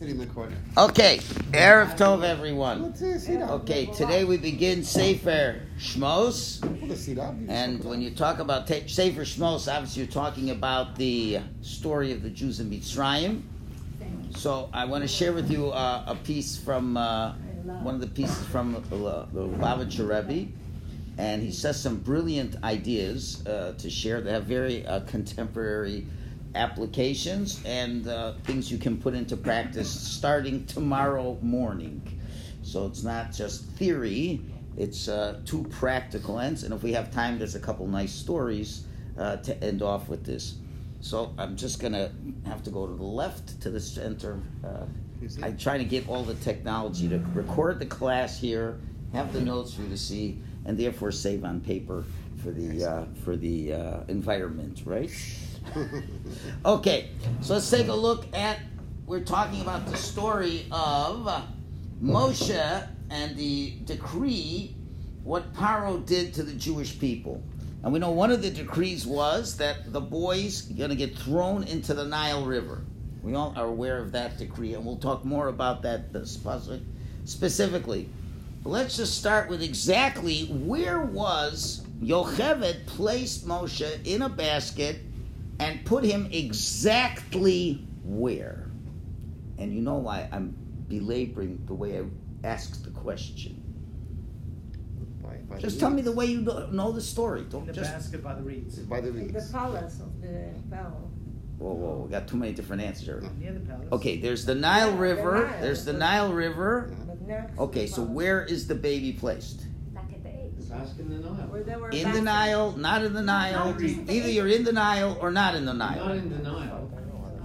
Sitting in the corner. Okay, Erev Tov, everyone. Let's sit up. Okay, today we begin Sefer Shmos, Put a seat up. and when you talk about Sefer Shmos, obviously you're talking about the story of the Jews in Mitzrayim. So I want to share with you uh, a piece from uh, one of the pieces from uh, the Lubavitcher Rebbe, and he says some brilliant ideas uh, to share that have very uh, contemporary applications and uh, things you can put into practice starting tomorrow morning. So it's not just theory; it's uh, two practical ends. And if we have time, there's a couple nice stories uh, to end off with this. So I'm just gonna have to go to the left to the center. Uh, I'm trying to get all the technology to record the class here, have the notes for you to see, and therefore save on paper for the uh, for the uh, environment, right? okay, so let's take a look at. We're talking about the story of Moshe and the decree, what Paro did to the Jewish people. And we know one of the decrees was that the boys are going to get thrown into the Nile River. We all are aware of that decree, and we'll talk more about that specifically. But let's just start with exactly where was Yocheved placed Moshe in a basket and put him exactly where? And you know why I'm belaboring the way I asked the question. By, by Just the tell me the way you know know the story. Don't The just. basket by the reeds. By the reeds. The palace of the Pharaoh. Whoa, whoa, we got too many different answers. here. Near the palace. Okay, there's the Nile Yeah, the River. Nile. There's the Nile River. But next to Okay, so where is the baby placed? Back at the eggs. The basket in the Nile. Where there were In the baskets. Nile, not in the Nile. Either you're in the Nile or not in the Not in the Nile.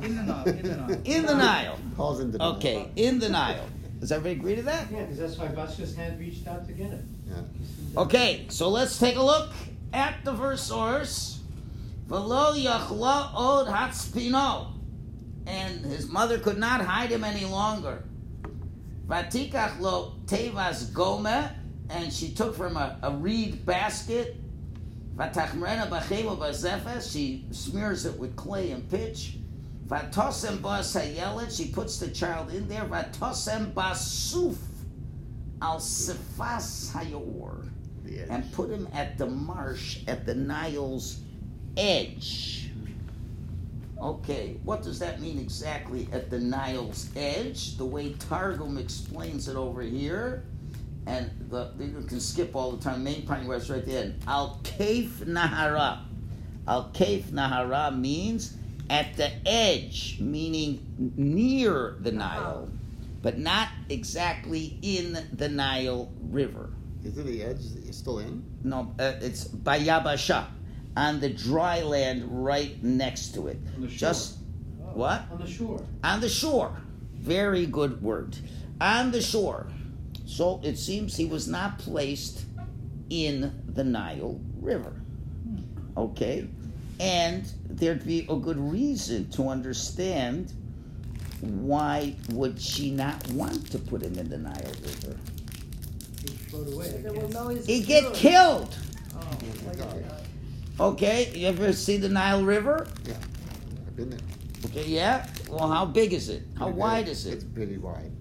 In the Nile. In the Nile. In the Nile. Paul's in the Okay, in the Nile. Does everybody agree to that? Yeah, because that's why Vasquez hand reached out to get it. Yeah. Okay, so let's take a look at the verse source. V'lo yachla od hatspino. And his mother could not hide him any longer. Vatikach lo tevas gome. And she took from a, a reed basket. Vatachmrena b'chema b'zefes. She smears it with clay and pitch. Vatosem bas hayelet. She puts the child in there. Vatosem basuf al sifas hayor and put him at the marsh at the Nile's edge. Okay, what does that mean exactly at the Nile's edge? The way Targum explains it over here, and the you can skip all the time. Main part where it's right there. Al Kaif Nahara. Al Kaif Nahara means at the edge, meaning near the Nile, but not exactly in the Nile River. Is it the edge? Is it still in? No, uh, it's Bayabasha, on the dry land right next to it. On the shore. Just what? On the shore. On the shore. Very good word. On the shore. So it seems he was not placed in the Nile River. Okay? And there'd be a good reason to understand why would she not want to put him in the Nile River? He float away. I There were guess. no He'd get killed. Oh. Oh, Okay, you ever see the Nile River? Yeah. I've been there. Okay, yeah. Well, how big is it? How Pretty wide big. is it? It's pretty wide.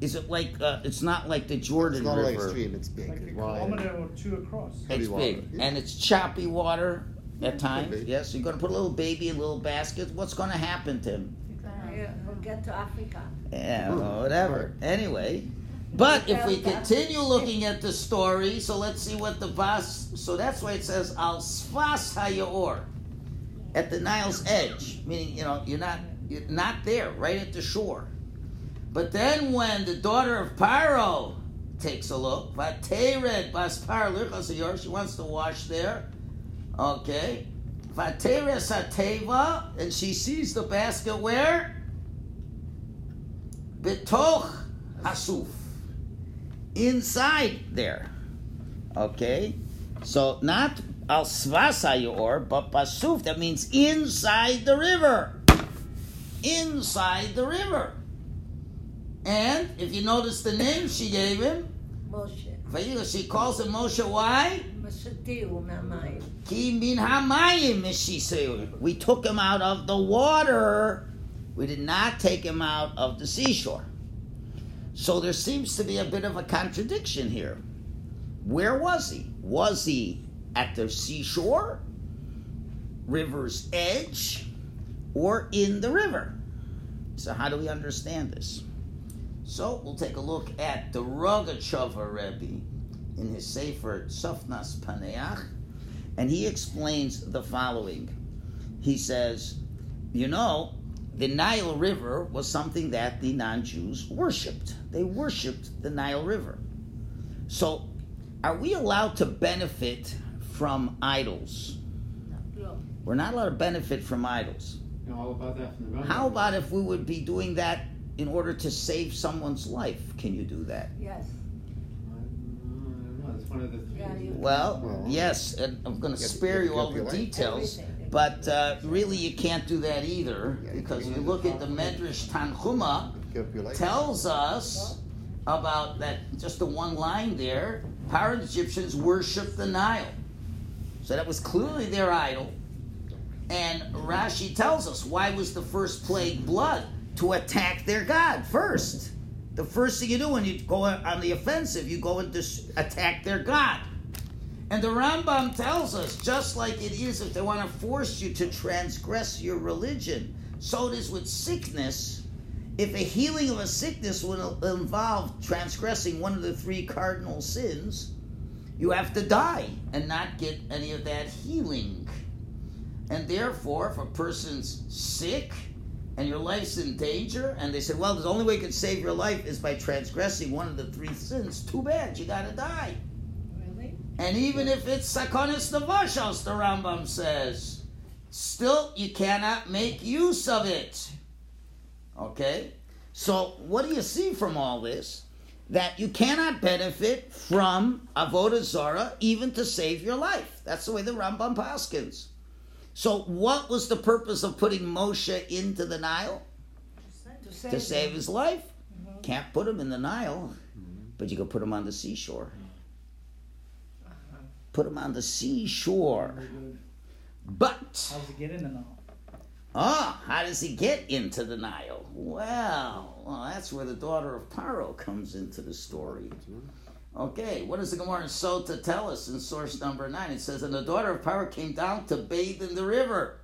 Is it like? Uh, it's not like the Jordan It's not like River. extreme. It's big. Like a It's wide. kilometer or two across. Heavy It's water, big yeah. and it's choppy water at times. be. Yes, you're gonna put a little baby in a little basket. What's gonna happen to him? Yeah, we'll get to Africa. Yeah, well, whatever. Anyway, but if we continue looking at the story, so let's see what the Vas. So that's why it says Al Sfas Hayor, at the Nile's edge, meaning you know you're not you're not there, right at the shore. But then when the daughter of Paro takes a look, Vatered Bas Par Lichas Hayor, she wants to wash there. Okay. Vateres Hateva, and she sees the basket where? Betoch Hasuf. Inside there. Okay? So not al svasayor, but basuf, that means inside the river. Inside the river. And if you notice the name she gave him, Moshe. She calls him Moshe. Why? We took him out of the water. We did not take him out of the seashore. So there seems to be a bit of a contradiction here. Where was he? Was he at the seashore, river's edge, or in the river? So, how do we understand this? So we'll take a look at the Rogachover Rebbe in his Sefer Sofnas Paneach, and he explains the following. He says, you know, the Nile River was something that the non-Jews worshipped. They worshipped the Nile River. So, are we allowed to benefit from idols? No. We're not allowed to benefit from idols. You know all about that from the How about if we would be doing that in order to save someone's life? Can you do that? Yes. I don't know, It's one of the three. Yeah, you- Well, Well, yes, and I'm going to you have to- spare you you all the give up your life. details, but uh, really you can't do that either because can. you look at the Medrash Tanchuma Give up your life. tells us about that just the one line there. Pirate Egyptians worship the Nile, so that was clearly their idol. And Rashi tells us why was the first plague blood to attack their god first. The first thing you do when you go on the offensive, you go and dis- attack their god. And the Rambam tells us, just like it is if they want to force you to transgress your religion, so it is with sickness. If a healing of a sickness will involve transgressing one of the three cardinal sins, you have to die and not get any of that healing. And therefore, if a person's sick and your life's in danger, and they said, well, the only way you can save your life is by transgressing one of the three sins, too bad, you gotta die. Really? And even if it's sakonis navashos, the Rambam says, still you cannot make use of it. Okay? So what do you see from all this? That you cannot benefit from avodah zara even to save your life. That's the way the Rambam paskins. So what was the purpose of putting Moshe into the Nile? To save, To save his life? Can't put him in the Nile, but you can put him on the seashore. Put him on the seashore. Very good. But How's it get in the Nile? Ah, how does he get into the Nile? Well, well, that's where the daughter of Paro comes into the story. Okay, what does the Gemara in Sota tell us in source number nine? It says, and the daughter of Paro came down to bathe in the river.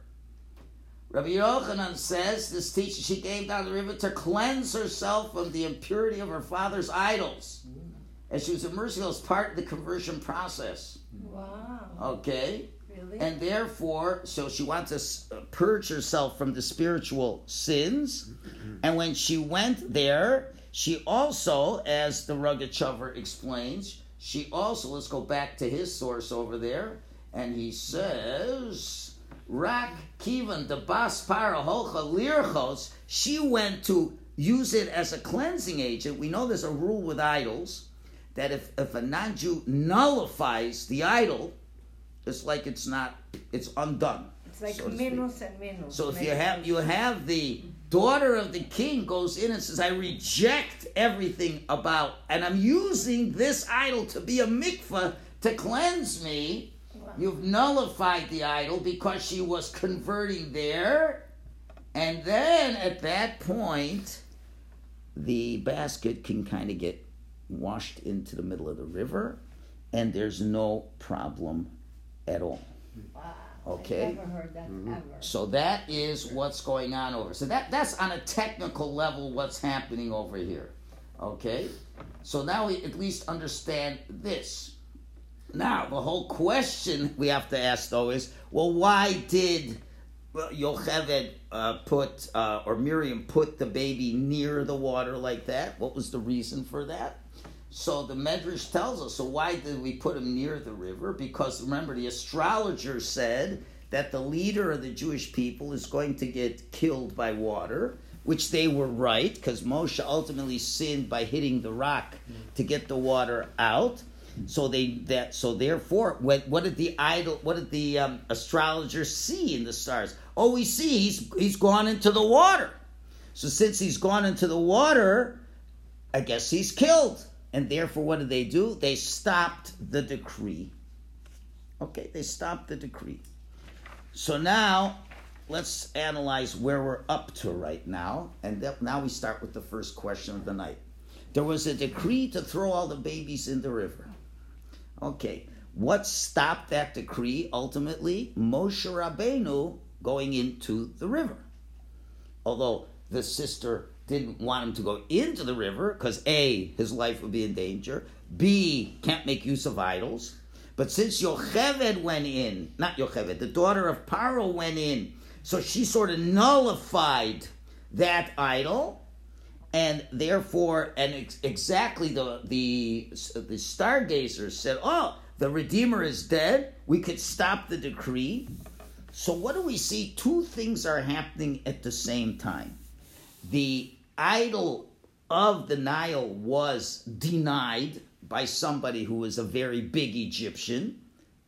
Rabbi Yochanan says this teacher she came down the river to cleanse herself from the impurity of her father's idols. Mm. And she was immersed as part of the conversion process. Wow. Okay? Really? And therefore, so she wants to uh, purge herself from the spiritual sins. Mm-hmm. And when she went there, she also, as the Rogachover explains, she also, let's go back to his source over there, and he says, Rak Kivan the Bas Parahocha Lirchos, she went to use it as a cleansing agent. We know there's a rule with idols that if, if a non Jew nullifies the idol, it's like it's not, it's undone. it's like so and minus. So if you have you have the daughter of the king goes in and says, I reject everything about and I'm using this idol to be a mikvah to cleanse me. You've nullified the idol because she was converting there. And then at that point, the basket can kind of get washed into the middle of the river and there's no problem at all. Wow. Okay. I never heard that ever. So that is what's going on over. So that that's on a technical level what's happening over here. Okay? So now we at least understand this. Now, the whole question we have to ask though is, well, why did Yocheved uh, put uh, or Miriam put the baby near the water like that? What was the reason for that? So the Medrash tells us. So why did we put him near the river? Because remember, the astrologer said that the leader of the Jewish people is going to get killed by water, which they were right, because Moshe ultimately sinned by hitting the rock to get the water out. So they that so therefore, what, what did the idol? What did the um, astrologer see in the stars? Oh, we see he's he's gone into the water. So since he's gone into the water, I guess he's killed. And therefore, what did they do? They stopped the decree. Okay, they stopped the decree. So now, let's analyze where we're up to right now. And now we start with the first question of the night. There was a decree to throw all the babies in the river. Okay, what stopped that decree ultimately? Moshe Rabbeinu going into the river. Although the sister didn't want him to go into the river because A, his life would be in danger, B, can't make use of idols. But since Yocheved went in, not Yocheved, the daughter of Paro went in, so she sort of nullified that idol, and therefore, and ex- exactly the the the stargazers said, "Oh, the Redeemer is dead. We could stop the decree." So what do we see? Two things are happening at the same time. The idol of the Nile was denied by somebody who was a very big Egyptian.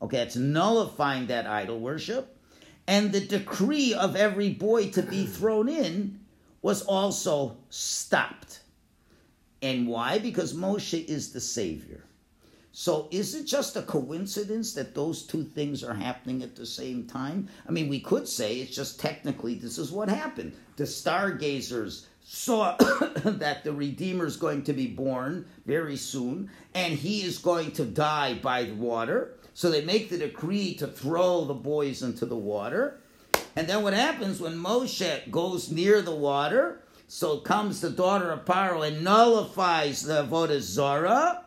Okay, it's nullifying that idol worship. And the decree of every boy to be thrown in was also stopped. And why? Because Moshe is the Savior. So is it just a coincidence that those two things are happening at the same time? I mean, we could say it's just technically this is what happened. The stargazers saw that the Redeemer is going to be born very soon, and he is going to die by the water. So they make the decree to throw the boys into the water. And then what happens when Moshe goes near the water? So comes the daughter of Paro and nullifies the Avodah Zorah.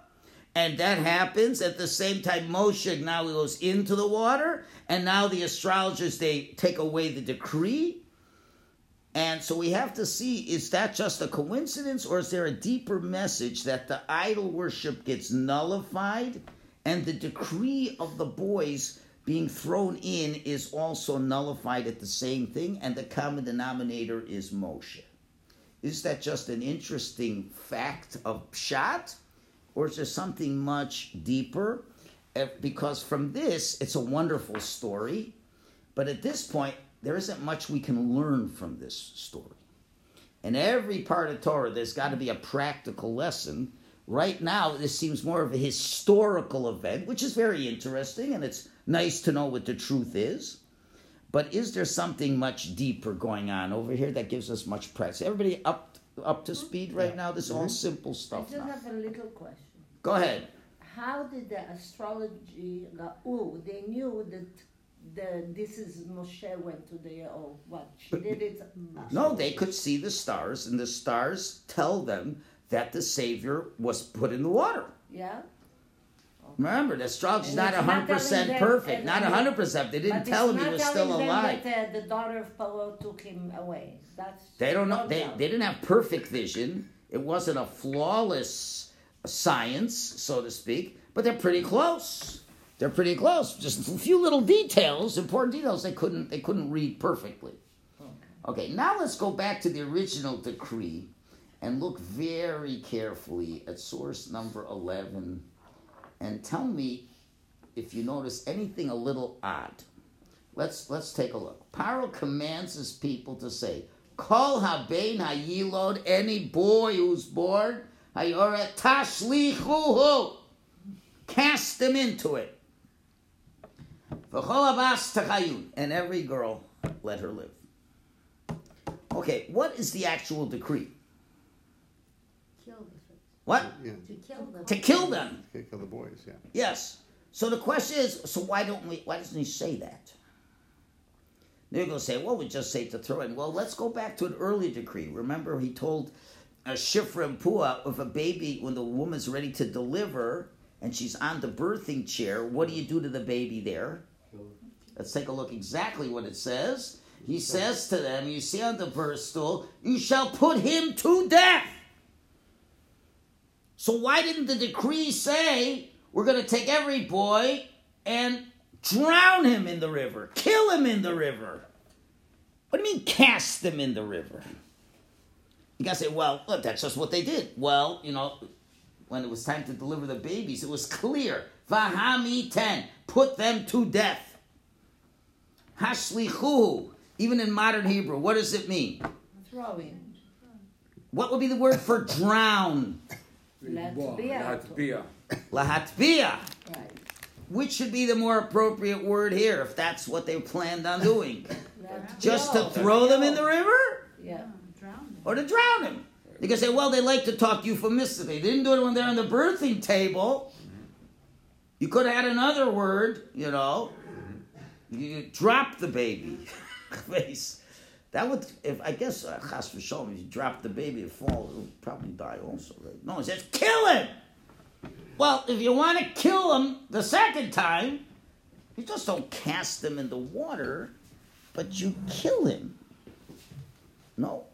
And that happens at the same time Moshe now goes into the water, and now the astrologers they take away the decree. And so we have to see is that just a coincidence or is there a deeper message that the idol worship gets nullified and the decree of the boys being thrown in is also nullified at the same thing and the common denominator is Moshe? Is that just an interesting fact of Pshat or is there something much deeper? Eh, Because from this, it's a wonderful story, but at this point, there isn't much we can learn from this story. In every part of Torah, there's got to be a practical lesson. Right now, this seems more of a historical event, which is very interesting, and it's nice to know what the truth is. But is there something much deeper going on over here that gives us much practice? Everybody up up to speed right now? This is all mm-hmm. simple stuff. I just now. have a little question. Go ahead. How did the astrology, Ra'u, they knew that the, this is Moshe went to the, or what? She did it. No, they could see the stars, and the stars tell them that the Savior was put in the water. Yeah? Remember, the astrology is not 100% telling perfect, not 100%. They didn't tell him he was still alive. That, uh, the daughter of Paro took him away. That's They don't know. They, they didn't have perfect vision. It wasn't a flawless science, so to speak, but they're pretty close. They're pretty close. Just a few little details, important details. They couldn't. They couldn't read perfectly. Okay, now let's go back to the original decree and look very carefully at source number eleven, and tell me if you notice anything a little odd. Let's let's take a look. Paro commands his people to say, "Kol habein hayilod," any boy who's born, hayora tashlichuhu, cast them into it. V'chol abas tachayun, and every girl let her live. Okay, what is the actual decree? Kill them. What? Yeah, To kill them. To kill them. okay, kill the boys, yeah. Yes. So the question is, so why don't we? Why doesn't he say that? They're going to say, well, we just say to throw in. Well, let's go back to an earlier decree. Remember, he told a Shifra and Pua, if a baby, when the woman's ready to deliver and she's on the birthing chair, what do you do to the baby there? Let's take a look exactly what it says. He says to them, you see on the verse stool, you shall put him to death. So why didn't the decree say we're going to take every boy and drown him in the river, kill him in the river? What do you mean cast them in the river? You gotta say, well, look, that's just what they did. Well, you know, when it was time to deliver the babies, it was clear. Vahami ten, put them to death. Hashlichu, even in modern Hebrew, what does it mean? Throwing. What would be the word for drown? Let's Lahatbia. Right. Which should be the more appropriate word here if that's what they planned on doing? That- Just to No. throw them in the river? Yeah. Drown or to drown them. You can say, well, they like to talk euphemistically. They didn't do it when they're on the birthing table. You could have had another word, you know. You drop the baby. Face. That would, if I guess, uh, chas v'sholom, if you drop the baby, it falls, it'll probably die also. Right? No, it says kill him. Well, if you want to kill him the second time, you just don't cast him in the water, but you kill him. No,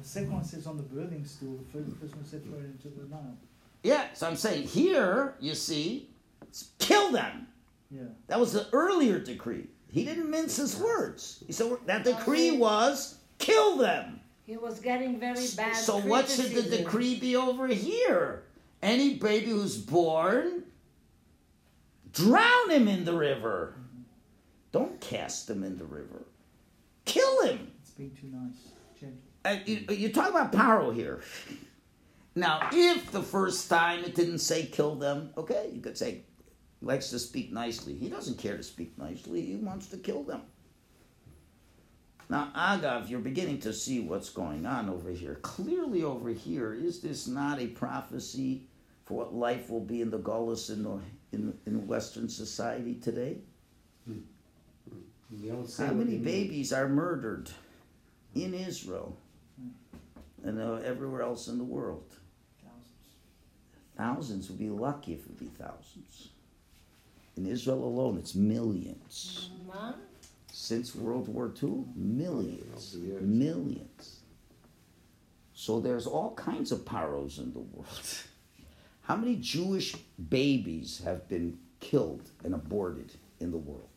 The second one says on the birthing stool. The first, first one said throw it into the Nile. Yeah, so I'm saying here, you see, it's kill them. Yeah. That was the earlier decree. He didn't mince his words. He said that decree was kill them. He was getting very bad. So what should the decree be over here? Any baby who's born, drown him in the river. Don't cast him in the river. Kill him. It's being too nice. Gentle. Uh, you, you talk about power here. Now, if the first time it didn't say kill them, okay, you could say he likes to speak nicely. He doesn't care to speak nicely. He wants to kill them. Now, Agav, you're beginning to see what's going on over here. Clearly, over here, is this not a prophecy for what life will be in the Gaulis in, the, in, in Western society today? Don't How many they mean. babies are murdered in Israel and uh, everywhere else in the world? Thousands. Thousands would be lucky if it would be thousands. In Israel alone, it's millions. Since World War II, millions. Over the years. Millions. So there's all kinds of paros in the world. How many Jewish babies have been killed and aborted in the world?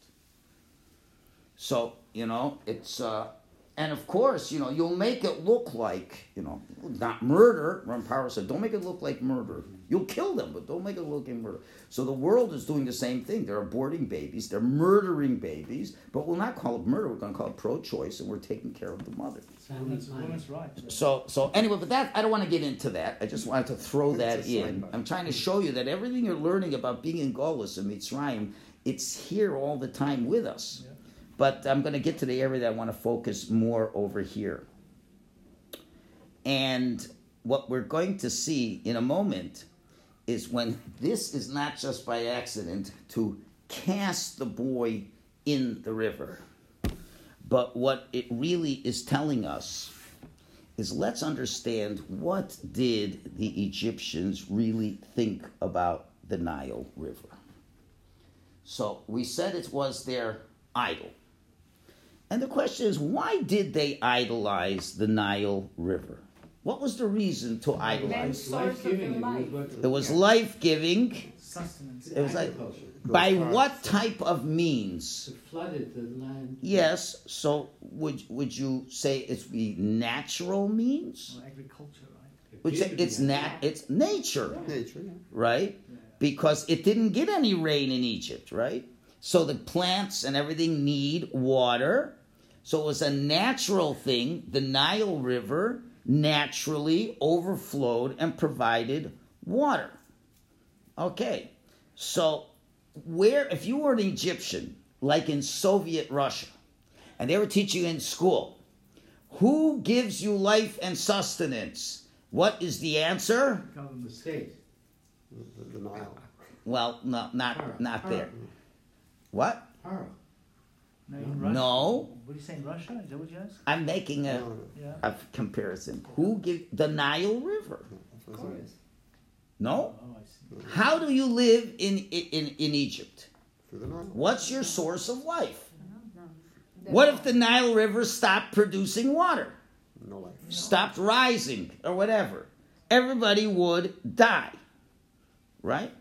So, you know, it's, uh, and of course, you know, you'll make it look like, you know, not murder. Ron Power said, don't make it look like murder. You'll kill them, but don't make it look like murder. So the world is doing the same thing. They're aborting babies, they're murdering babies, but we'll not call it murder. We're going to call it pro choice, and we're taking care of the mother. Family Women's, planning. women's right. So, so anyway, but that I don't want to get into that. I just wanted to throw that in. sidebar. I'm trying to show you that everything you're learning about being in Golis and Mitzrayim, it's here all the time with us. Yeah. But I'm going to get to the area that I want to focus more over here. And what we're going to see in a moment is when this is not just by accident to cast the boy in the river, but what it really is telling us is let's understand what did the Egyptians really think about the Nile River. So we said it was their idol. And the question is, why did they idolize the Nile River? What was the reason to idolize? Life-giving, it was what- It was life giving. Sustenance. It was like, by Goes what type of means? It flooded the land. Yes, so would would you say it's the natural means? Or agriculture, right? It Would you say appeared to it's be nat it's nature, Nature, yeah. right? Because it didn't get any rain in Egypt, right? So the plants and everything need water. So it was a natural thing. The Nile River naturally overflowed and provided water. Okay. So where if you were an Egyptian, like in Soviet Russia, and they were teaching in school, who gives you life and sustenance? What is the answer? The state. The, the Nile. Well, no, not not there. What? No, Russia. No. What are you saying? Russia? Is that what you asked? I'm making a, No, no, Yeah. a comparison. Who give the Nile River? that's what No. Oh, I see. How do you live in in in Egypt? Through the Nile. What's your source of life? The- What if the Nile River stopped producing water? No life. stopped rising or whatever, everybody would die. Right?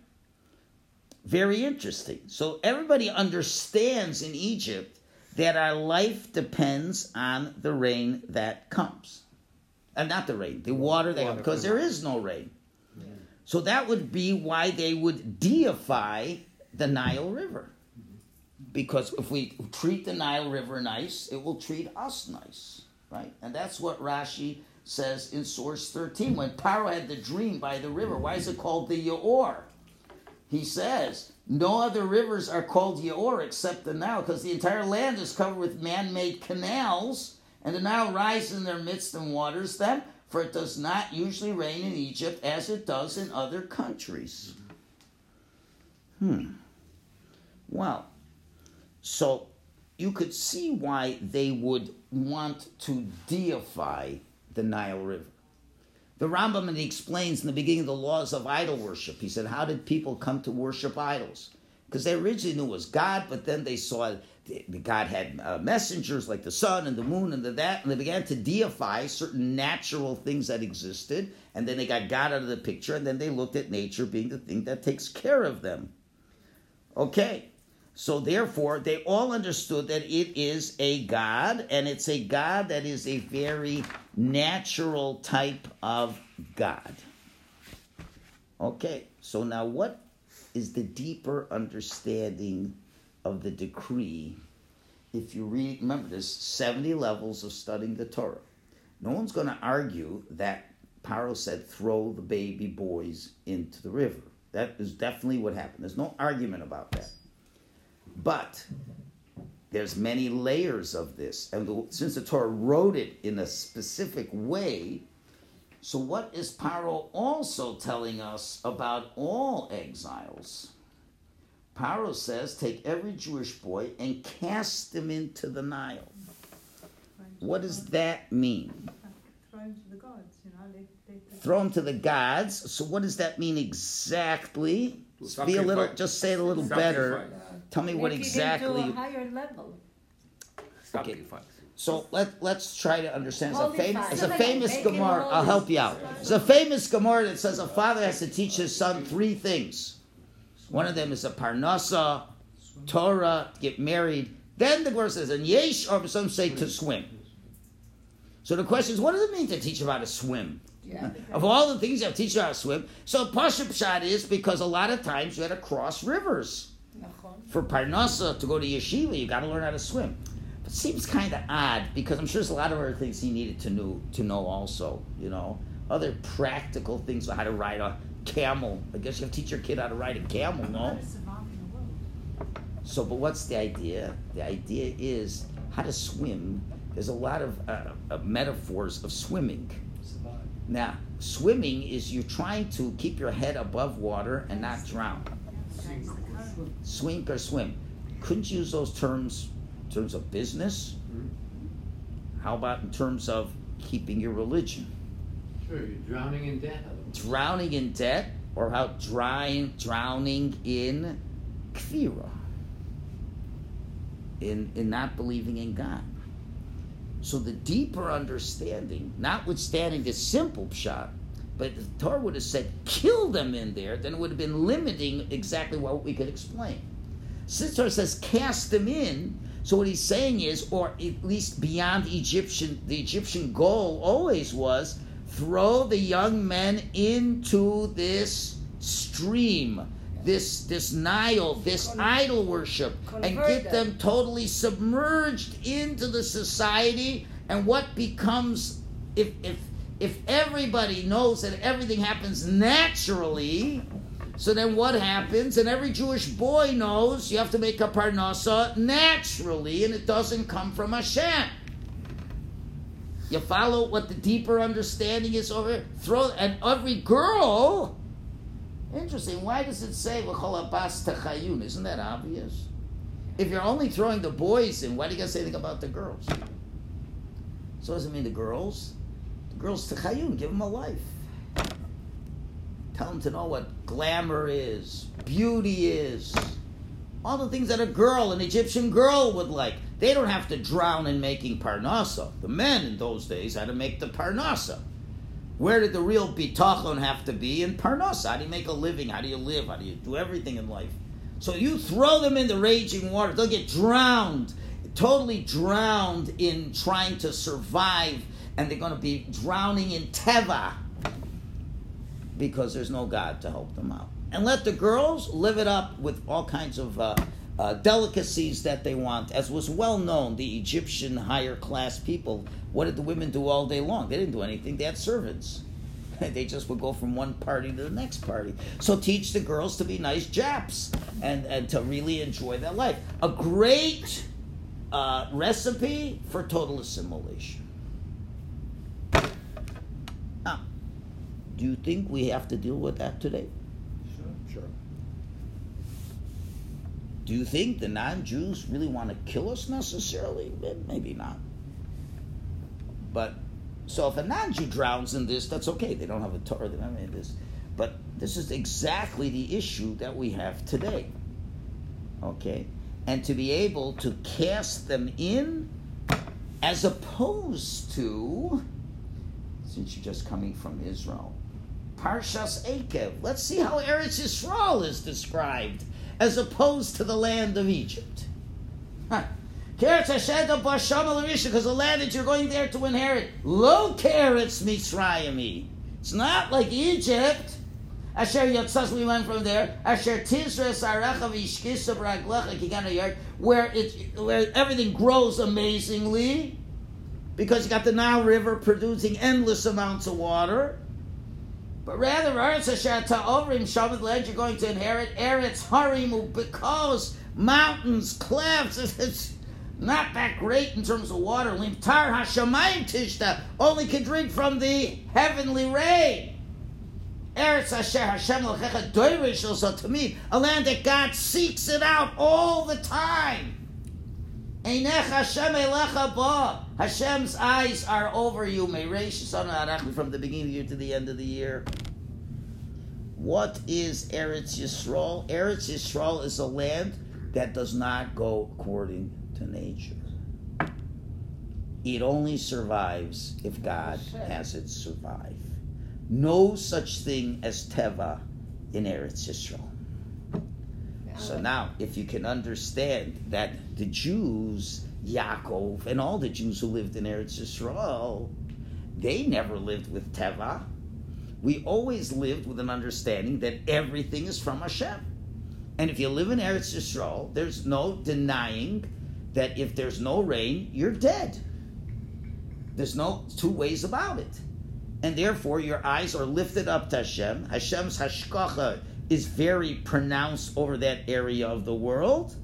Very interesting. So everybody understands in Egypt that our life depends on the rain that comes. And not the rain, the water that Water because there is no rain. So that would be why they would deify the Nile River. Mm-hmm. Because if we treat the Nile River nice, it will treat us nice, right? And that's what Rashi says in source 13. When Paro had the dream by the river, why is it called the Yaor? He says, No other rivers are called Yaor except the Nile, because the entire land is covered with man-made canals, and the Nile rises in their midst and waters them. For it does not usually rain in Egypt as it does in other countries. Hmm. Well, so you could see why they would want to deify the Nile River. The Rambam and he explains in the beginning the laws of idol worship. He said, How did people come to worship idols? Because they originally knew it was God, but then they saw God had uh, messengers like the sun and the moon and the that, and they began to deify certain natural things that existed, and then they got God out of the picture, and then they looked at nature being the thing that takes care of them. Okay, so therefore, they all understood that it is a God, and it's a God that is a very natural type of God. Okay, so now what is the deeper understanding of the decree? If you read, remember, there's 70 levels of studying the Torah. No one's going to argue that Paro said, throw the baby boys into the river. That is definitely what happened. There's no argument about that. But there's many layers of this, and the, since the Torah wrote it in a specific way, so what is Paro also telling us about all exiles? Paro says, take every Jewish boy and cast them into the Nile. What does that mean? Throw him to the gods, you know. They, they, they Throw them to the gods. So what does that mean exactly? Be a little. Just say it a little better. Sacrifice. Tell me what Make it exactly. into a higher level. Sacrifice. So let let's try to understand. It's a Holy famous, fire. it's a famous Gemara. I'll help you out. It's a famous Gemara that says a father has to teach his son three things. One of them is a parnasa, Torah, get married. Then the Gemara says, and yesh, or some say to swim. So the question is, what does it mean to teach him how to swim? Yeah. Of all the things you have to teach him how to swim, so pashut pshat is because a lot of times you had to cross rivers. Nachon. For Parnasa to go to yeshiva, you got to learn how to swim. It seems kind of odd because I'm sure there's a lot of other things he needed to know to know also. You know, other practical things like how to ride a camel. I guess you have to teach your kid how to ride a camel, no? to survive in the world. So, but what's the idea? The idea is how to swim. There's a lot of uh, uh, metaphors of swimming. Now, swimming is you're trying to keep your head above water and not drown. Against the current. Swing or swim. Couldn't you use those terms in terms of business? Mm-hmm. How about in terms of keeping your religion? Sure, you're drowning in debt. Drowning in debt, or how drying, drowning in kfira, in in not believing in God. So the deeper understanding, notwithstanding the simple shot, but if the Torah would have said kill them in there, then it would have been limiting exactly what we could explain. Since Torah says cast them in, so what he's saying is, or at least beyond Egyptian, the Egyptian goal always was throw the young men into this stream, this this Nile, this idol worship, and get them. them totally submerged into the society. And what becomes if if if everybody knows that everything happens naturally, so then what happens? And every Jewish boy knows you have to make a parnasa naturally, and it doesn't come from Hashem. You follow what the deeper understanding is over? Throw and every girl. Interesting. Why does it say "V'chol abbas techayun"? Isn't that obvious? If you're only throwing the boys in, why do you guys say anything about the girls? So does it mean the girls? The girls techayun, give them a life. Tell them to know what glamour is, beauty is, all the things that a girl, an Egyptian girl, would like. They don't have to drown in making parnasa. The men in those days had to make the parnasa. Where did the real bitachon have to be? In parnasa. How do you make a living? How do you live? How do you do everything in life? So you throw them in the raging water, they'll get drowned, totally drowned in trying to survive, and they're going to be drowning in teva because there's no God to help them out. And let the girls live it up with all kinds of uh, uh, delicacies that they want. As was well known, the Egyptian higher class people, what did the women do all day long? They didn't do anything, they had servants. they just would go from one party to the next party. So teach the girls to be nice Japs and, and to really enjoy their life. A great uh, recipe for total assimilation. Do you think we have to deal with that today? Sure. Sure. Do you think the non-Jews really want to kill us necessarily? Maybe not. But so if a non-Jew drowns in this, that's okay. They don't have a Torah. They don't have any of this. But this is exactly the issue that we have today. Okay, and to be able to cast them in, as opposed to, since you're just coming from Israel, Parshas Eikev. Let's see how Eretz Yisrael is described as opposed to the land of Egypt. Huh. Because the land that you're going there to inherit, lo Keretz Mitzrayim. It's not like Egypt. Asher Yotzas, we went from there. Asher Tizra Sarecha Vishkisa Braglecha Kigana Yard, where it where everything grows amazingly, because you got the Nile River producing endless amounts of water. But rather, Eretz Asher Ta'ovrim Shavit land you're going to inherit Eretz Harimu because mountains, clefts, it's not that great in terms of water. Limtar Hashamayim Tishta only can drink from the heavenly rain. Eretz Asher Hashem Lechecha Doirish also to me, a land that God seeks it out all the time. Hashem's eyes are over you. From the beginning of the year to the end of the year. What is Eretz Yisrael? Eretz Yisrael is a land that does not go according to nature. It only survives if God has it survive. No such thing as Teva in Eretz Yisrael. So now, if you can understand that the Jews, Yaakov, and all the Jews who lived in Eretz Yisrael, they never lived with Teva. We always lived with an understanding that everything is from Hashem. And if you live in Eretz Yisrael, there's no denying that if there's no rain, you're dead. There's no two ways about it. And therefore, your eyes are lifted up to Hashem. Hashem's hashkacha is very pronounced over that area of the world.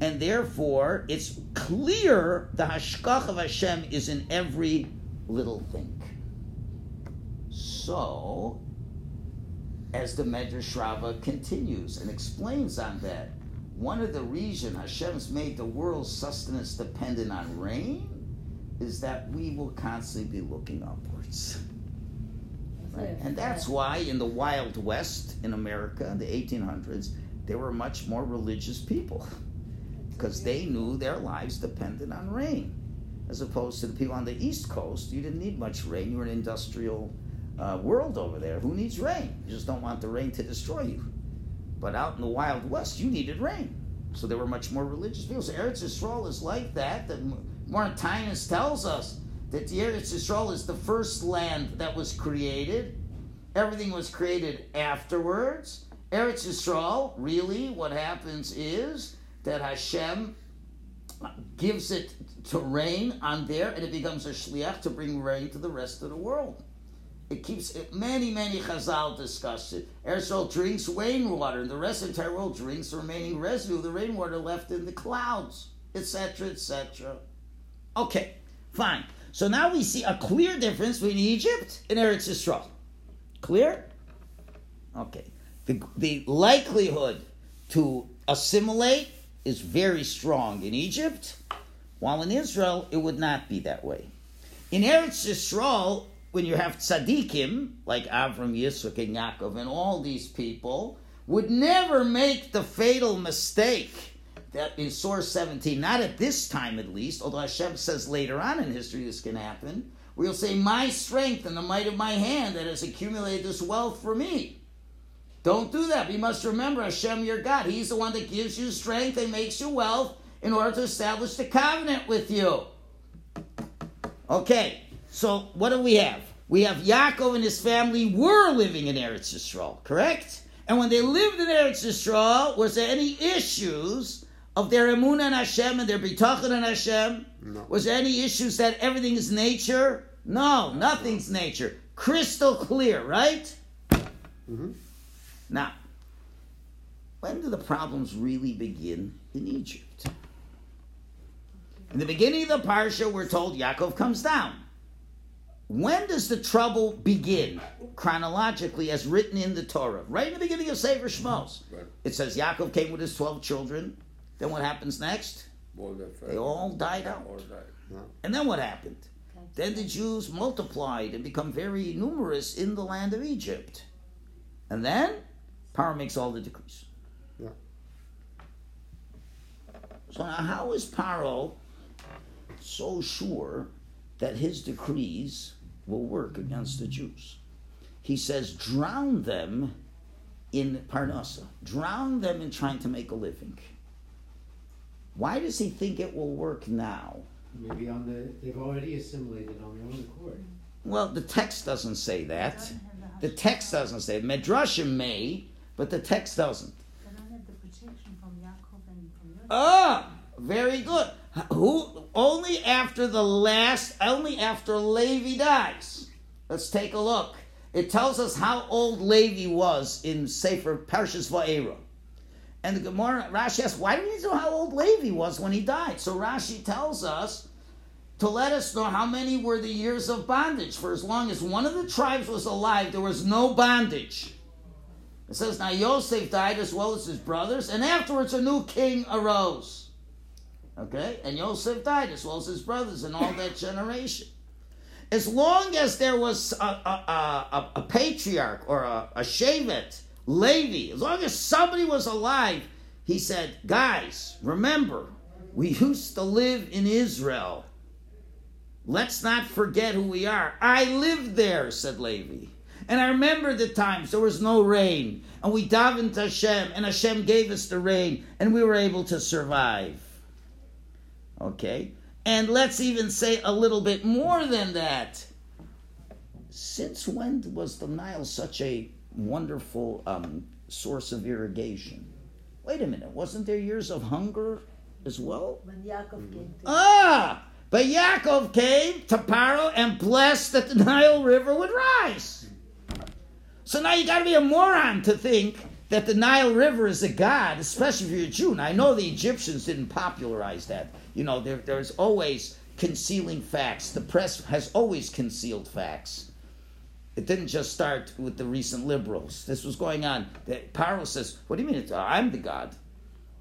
And therefore, it's clear the hashkach of Hashem is in every little thing. So, as the Medrash Rava continues and explains on that, one of the reasons Hashem's made the world's sustenance dependent on rain is that we will constantly be looking upwards. Right? And that's why in the Wild West in America in the 1800s, there were much more religious people because they knew their lives depended on rain. As opposed to the people on the East Coast, you didn't need much rain. You were an industrial uh, world over there. Who needs rain? You just don't want the rain to destroy you. But out in the Wild West, you needed rain. So there were much more religious people. So Eretz Yisrael is like that. That Martinus tells us that the Eretz Yisrael is the first land that was created. Everything was created afterwards. Eretz Yisrael, really, what happens is that Hashem gives it to rain on there, and it becomes a shliach to bring rain to the rest of the world. It keeps it, many, many Chazal discuss it. Eretz drinks rainwater, and the rest of the entire world drinks the remaining residue of the rainwater left in the clouds, etc., etc. Okay, fine. So now we see a clear difference between Egypt and Eretz Yisrael. Clear? Okay. The, the likelihood to assimilate is very strong in Egypt, while in Israel it would not be that way. In Eretz Yisrael, when you have tzaddikim like Avram, Yitzchak, and Yaakov, and all these people, would never make the fatal mistake that in source 17, not at this time at least, although Hashem says later on in history this can happen, where you'll say, My strength and the might of my hand that has accumulated this wealth for me. Don't do that. You must remember Hashem, your God. He's the one that gives you strength and makes you wealth in order to establish the covenant with you. Okay, so what do we have? We have Yaakov and his family were living in Eretz Yisrael, correct? And when they lived in Eretz Yisrael, was there any issues of their emunah and Hashem and their bitachon and Hashem? No. Was there any issues that everything is nature? No, nothing's nature. Crystal clear, right? Mhm. Now, when do the problems really begin in Egypt? In the beginning of the parsha, we're told Yaakov comes down. When does the trouble begin chronologically, as written in the Torah? Right in the beginning of Sefer Shmos. It says Yaakov came with his twelve children. Then what happens next? All that They all died out. All that. And then what happened? Then the Jews multiplied and become very numerous in the land of Egypt. And then Paro makes all the decrees. Yeah. So now how is Paro so sure that his decrees will work against the Jews? He says, drown them in Parnassa. Drown them in trying to make a living. Why does he think it will work now? Maybe on the, they've already assimilated on their own accord. Well, the text doesn't say that. The text doesn't say. Medrashim may, but the text doesn't. They don't have the protection from Yaakov and from Yosef. Ah, very good. Who only after the last, only after Levi dies. Let's take a look. It tells us how old Levi was in Sefer Parshas Va'era. And the Gemara, Rashi asks, why do we know how old Levi was when he died? So Rashi tells us to let us know how many were the years of bondage. For as long as one of the tribes was alive, there was no bondage. It says, now Yosef died as well as his brothers, and afterwards a new king arose. Okay? And Yosef died as well as his brothers and all that generation. As long as there was a, a, a, a- a patriarch or a, a Shevet, Levi, as long as somebody was alive, he said, guys, remember, we used to live in Israel. Let's not forget who we are. I lived there, said Levi. And I remember the times there was no rain, and we davened to Hashem, and Hashem gave us the rain, and we were able to survive. Okay? And let's even say a little bit more than that. Since when was the Nile such a wonderful um, source of irrigation? Wait a minute, wasn't there years of hunger as well? When Yaakov came to Ah! But Yaakov came to Paro and blessed that the Nile River would rise. So now you got to be a moron to think that the Nile River is a god, especially if you're a Jew. Now I know the Egyptians didn't popularize that. You know, there, there's always concealing facts. The press has always concealed facts. It didn't just start with the recent liberals. This was going on. Paro says, "What do you mean? It's, I'm the god."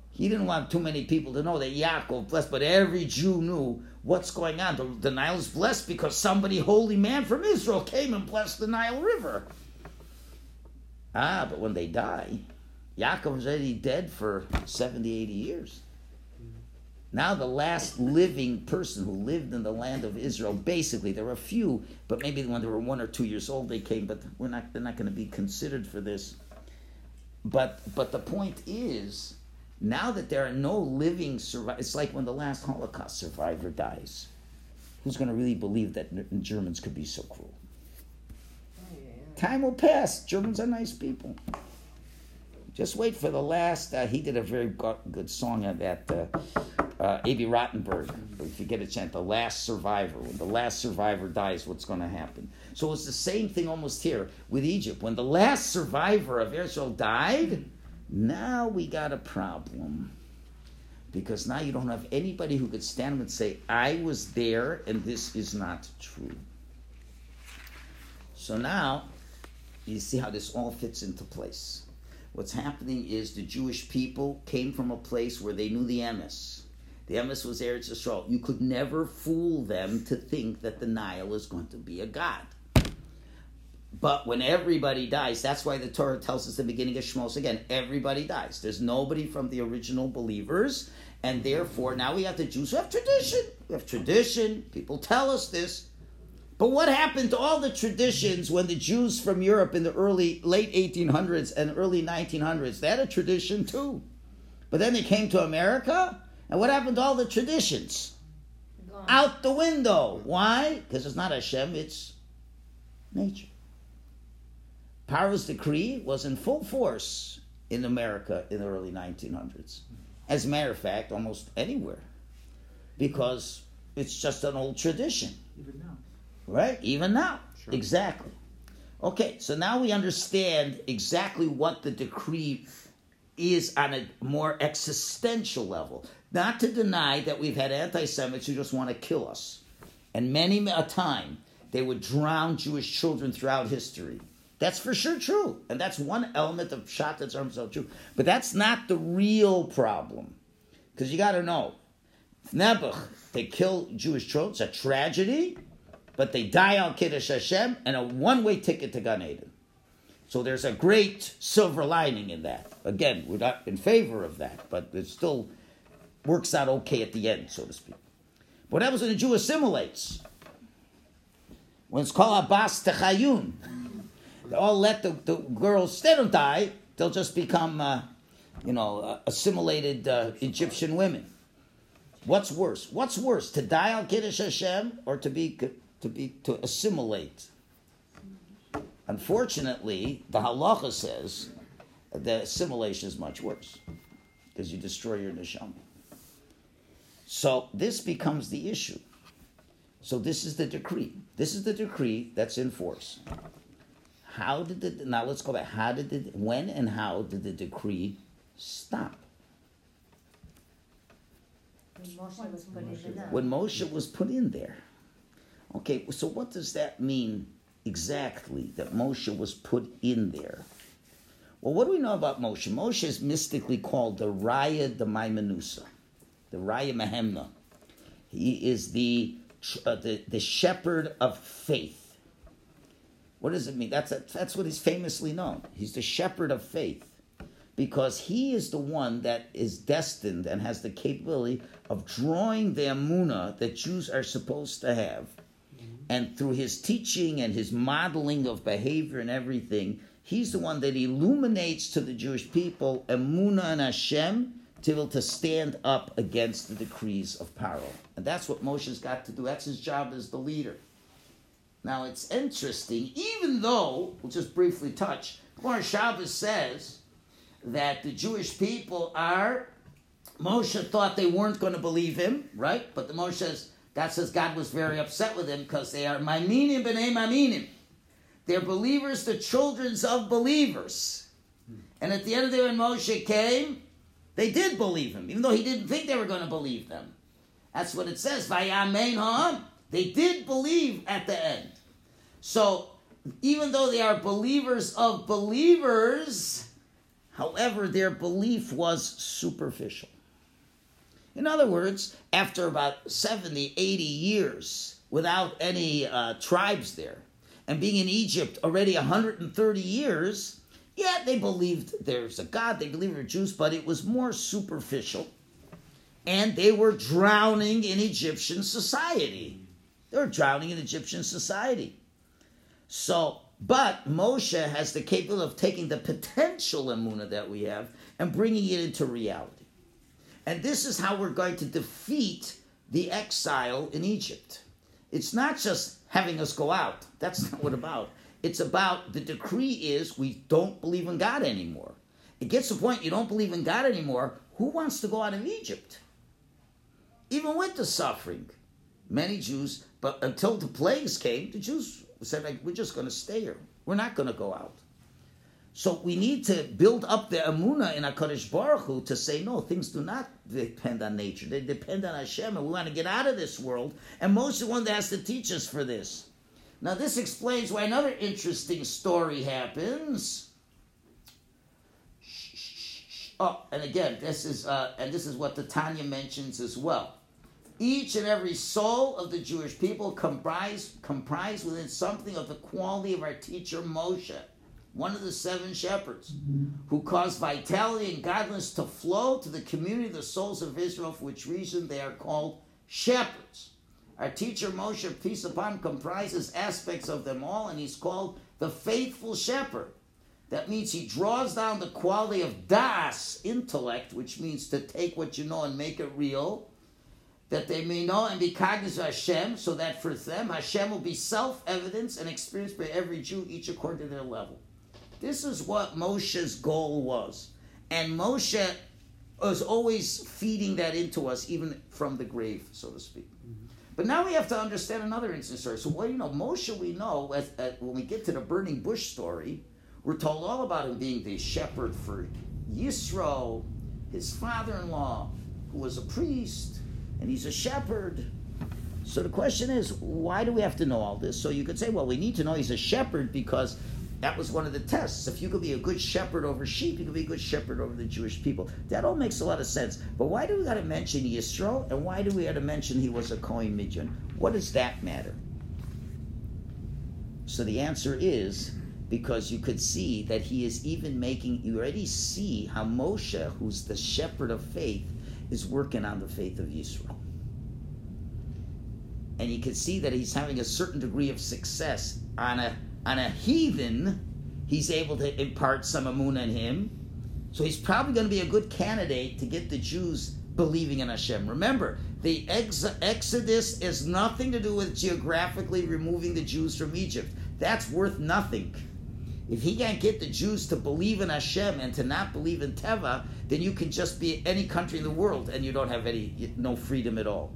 He didn't want too many people to know that Yaakov blessed, but every Jew knew what's going on. The, the Nile is blessed because somebody, holy man from Israel, came and blessed the Nile River. Ah, but when they die, Yaakov is already dead for 70, 80 years. Now, the last living person who lived in the land of Israel, basically, there were a few, but maybe when they were one or two years old, they came, but we're not, they're not going to be considered for this. But, but the point is, now that there are no living survivors, it's like when the last Holocaust survivor dies. Who's going to really believe that Germans could be so cruel? Time will pass. Germans are nice people. Just wait for the last. Uh, he did a very good song on that. Uh, uh, Abie Rotenberg. If you get a chance, the last survivor. When the last survivor dies, what's going to happen? So it's the same thing almost here with Egypt. When the last survivor of Israel died, now we got a problem. Because now you don't have anybody who could stand and say, I was there and this is not true. So now you see how this all fits into place. What's happening is the Jewish people came from a place where they knew the emes. The emes was Eretz Yisrael. You could never fool them to think that the Nile is going to be a god. But when everybody dies, that's why the Torah tells us the beginning of Shmos again. Everybody dies. There's nobody from the original believers, and therefore now we have the Jews who have tradition. We have tradition. People tell us this. But what happened to all the traditions when the Jews from Europe in the early late 1800s and early 1900s? They had a tradition too. But then they came to America, and what happened to all the traditions? Gone. Out the window. Why? Because it's not Hashem, it's nature. Paro's decree was in full force in America in the early 1900s. As a matter of fact, almost anywhere. Because it's just an old tradition. Even now. Right? Even now. Sure. Exactly. Okay, so now we understand exactly what the decree is on a more existential level. Not to deny that we've had anti Semites who just want to kill us. And many a time they would drown Jewish children throughout history. That's for sure true. And that's one element of shot that's so true. But that's not the real problem. Because you got to know, Nebuch, they kill Jewish children, it's a tragedy, but they die on Kiddush Hashem and a one way ticket to Gan Eden. So there's a great silver lining in that. Again, we're not in favor of that, but it's still works out okay at the end, so to speak. What happens when a Jew assimilates? When it's called Abbas Techayun, they all let the, the girls, they don't die, they'll just become, uh, you know, uh, assimilated uh, Egyptian women. What's worse? What's worse, to die on Kiddush Hashem or to be to be to assimilate? Unfortunately, the halacha says the assimilation is much worse because you destroy your neshama. So this becomes the issue. So this is the decree. This is the decree that's in force. How did the now let's go back. How did the when and how did the decree stop? When Moshe was put in the When Moshe was put in there. Okay, so what does that mean exactly that Moshe was put in there? Well, what do we know about Moshe? Moshe is mystically called the Raya de Maimanusa, the Raya Mahemna. He is the, uh, the the shepherd of faith. What does it mean? That's that's what he's famously known. He's the shepherd of faith because he is the one that is destined and has the capability of drawing the amuna that Jews are supposed to have. And through his teaching and his modeling of behavior and everything, he's the one that illuminates to the Jewish people amuna and Hashem to able to stand up against the decrees of Paro. And that's what Moshe's got to do. That's his job as the leader. Now it's interesting, even though, we'll just briefly touch, Gemara Shabbos says that the Jewish people are, Moshe thought they weren't going to believe him, right? But the Moshe says, that says God was very upset with him because they are Maiminim b'nei Maiminim. They're believers, the childrens of believers. And at the end of the day, when Moshe came, they did believe him, even though he didn't think they were going to believe them. That's what it says. They did believe at the end. So, even though they are believers of believers, however, their belief was superficial. In other words, after about 70, 80 years without any uh, tribes there, and being in Egypt already 130 years, yeah, they believed there's a God, they believed they're Jews, but it was more superficial. And they were drowning in Egyptian society. They were drowning in Egyptian society. So, but Moshe has the capability of taking the potential emuna that we have and bringing it into reality. And this is how we're going to defeat the exile in Egypt. It's not just having us go out. That's not what about. It's about the decree is we don't believe in God anymore. It gets to the point you don't believe in God anymore. Who wants to go out of Egypt? Even with the suffering. Many Jews, but until the plagues came, the Jews said, like, we're just going to stay here. We're not going to go out. So we need to build up the amuna in HaKadosh Baruch Hu to say, no, things do not depend on nature. They depend on Hashem, and we want to get out of this world. And Moshe one that has to teach us for this. Now, this explains why another interesting story happens. Oh, and again, this is uh, and this is what the Tanya mentions as well. Each and every soul of the Jewish people comprise comprise within something of the quality of our teacher Moshe, one of the seven shepherds, who caused vitality and godliness to flow to the community of the souls of Israel, for which reason they are called shepherds. Our teacher Moshe, peace upon him, comprises aspects of them all, and he's called the faithful shepherd. That means he draws down the quality of das, intellect, which means to take what you know and make it real, that they may know and be cognizant of Hashem, so that for them Hashem will be self-evidence and experienced by every Jew, each according to their level. This is what Moshe's goal was. And Moshe was always feeding that into us, even from the grave, so to speak. Mm-hmm. But now we have to understand another interesting story. So, what do you know? Moshe, we know, as, as, when we get to the burning bush story, we're told all about him being the shepherd for Yisro, his father in law, who was a priest, and he's a shepherd. So the question is, why do we have to know all this? So you could say, well, we need to know he's a shepherd because that was one of the tests. If you could be a good shepherd over sheep, you could be a good shepherd over the Jewish people. That all makes a lot of sense. But why do we got to mention Yisro, and why do we got to mention he was a Kohen Midian? What does that matter? So the answer is because you could see that he is even making. You already see how Moshe, who's the shepherd of faith, is working on the faith of Yisro and you can see that he's having a certain degree of success on a on a heathen. He's able to impart some amun on him, so he's probably going to be a good candidate to get the Jews believing in Hashem. Remember, the ex- Exodus is nothing to do with geographically removing the Jews from Egypt. That's worth nothing. If he can't get the Jews to believe in Hashem and to not believe in Teva, then you can just be any country in the world and you don't have any no freedom at all.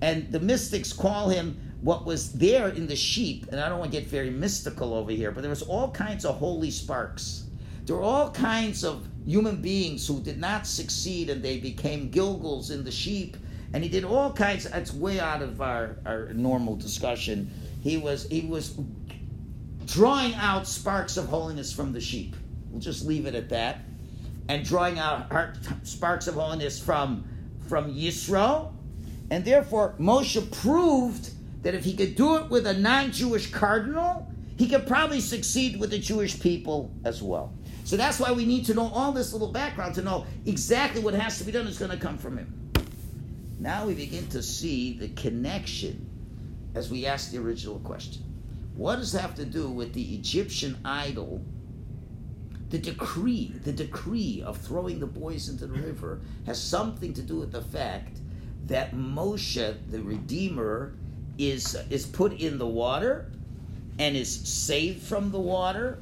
And the mystics call him what was there in the sheep, and I don't want to get very mystical over here, but there was all kinds of holy sparks. There were all kinds of human beings who did not succeed and they became Gilgals in the sheep. And he did all kinds, that's way out of our, our normal discussion. He was he was drawing out sparks of holiness from the sheep. We'll just leave it at that. And drawing out sparks of holiness from from Yisro, and therefore, Moshe proved that if he could do it with a non Jewish cardinal, he could probably succeed with the Jewish people as well. So that's why we need to know all this little background to know exactly what has to be done is going to come from him. Now we begin to see the connection as we ask the original question. What does that have to do with the Egyptian idol? The decree, the decree of throwing the boys into the river has something to do with the fact that Moshe, the Redeemer, is is put in the water and is saved from the water,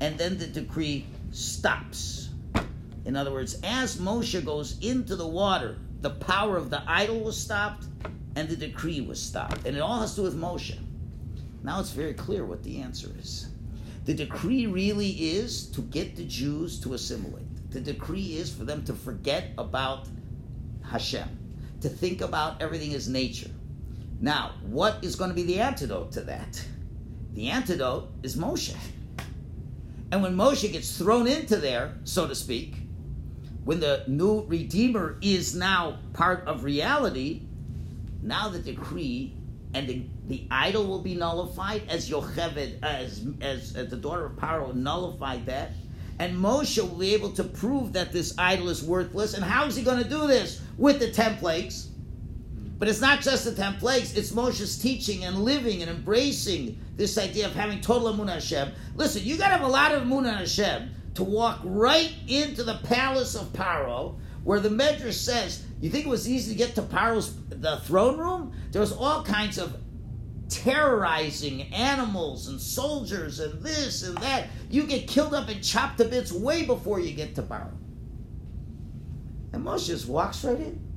and then the decree stops. In other words, as Moshe goes into the water, the power of the idol was stopped and the decree was stopped. And it all has to do with Moshe. Now it's very clear what the answer is. The decree really is to get the Jews to assimilate. The decree is for them to forget about Hashem to think about everything as nature. Now, what is going to be the antidote to that? The antidote is Moshe. And when Moshe gets thrown into there, so to speak, when the new Redeemer is now part of reality, now the decree and the, the idol will be nullified as Yocheved, as, as, as the daughter of Paro nullified that. And Moshe will be able to prove that this idol is worthless. And how is he going to do this? With the ten plagues. But it's not just the ten plagues, it's Moshe's teaching and living and embracing this idea of having total Amun Hashem. Listen, you got to have a lot of Amun Hashem to walk right into the palace of Paro, where the Medrash says, you think it was easy to get to Paro's the throne room? There was all kinds of terrorizing animals and soldiers and this and that. You get killed up and chopped to bits way before you get to Paro. And Moshe just walks right in.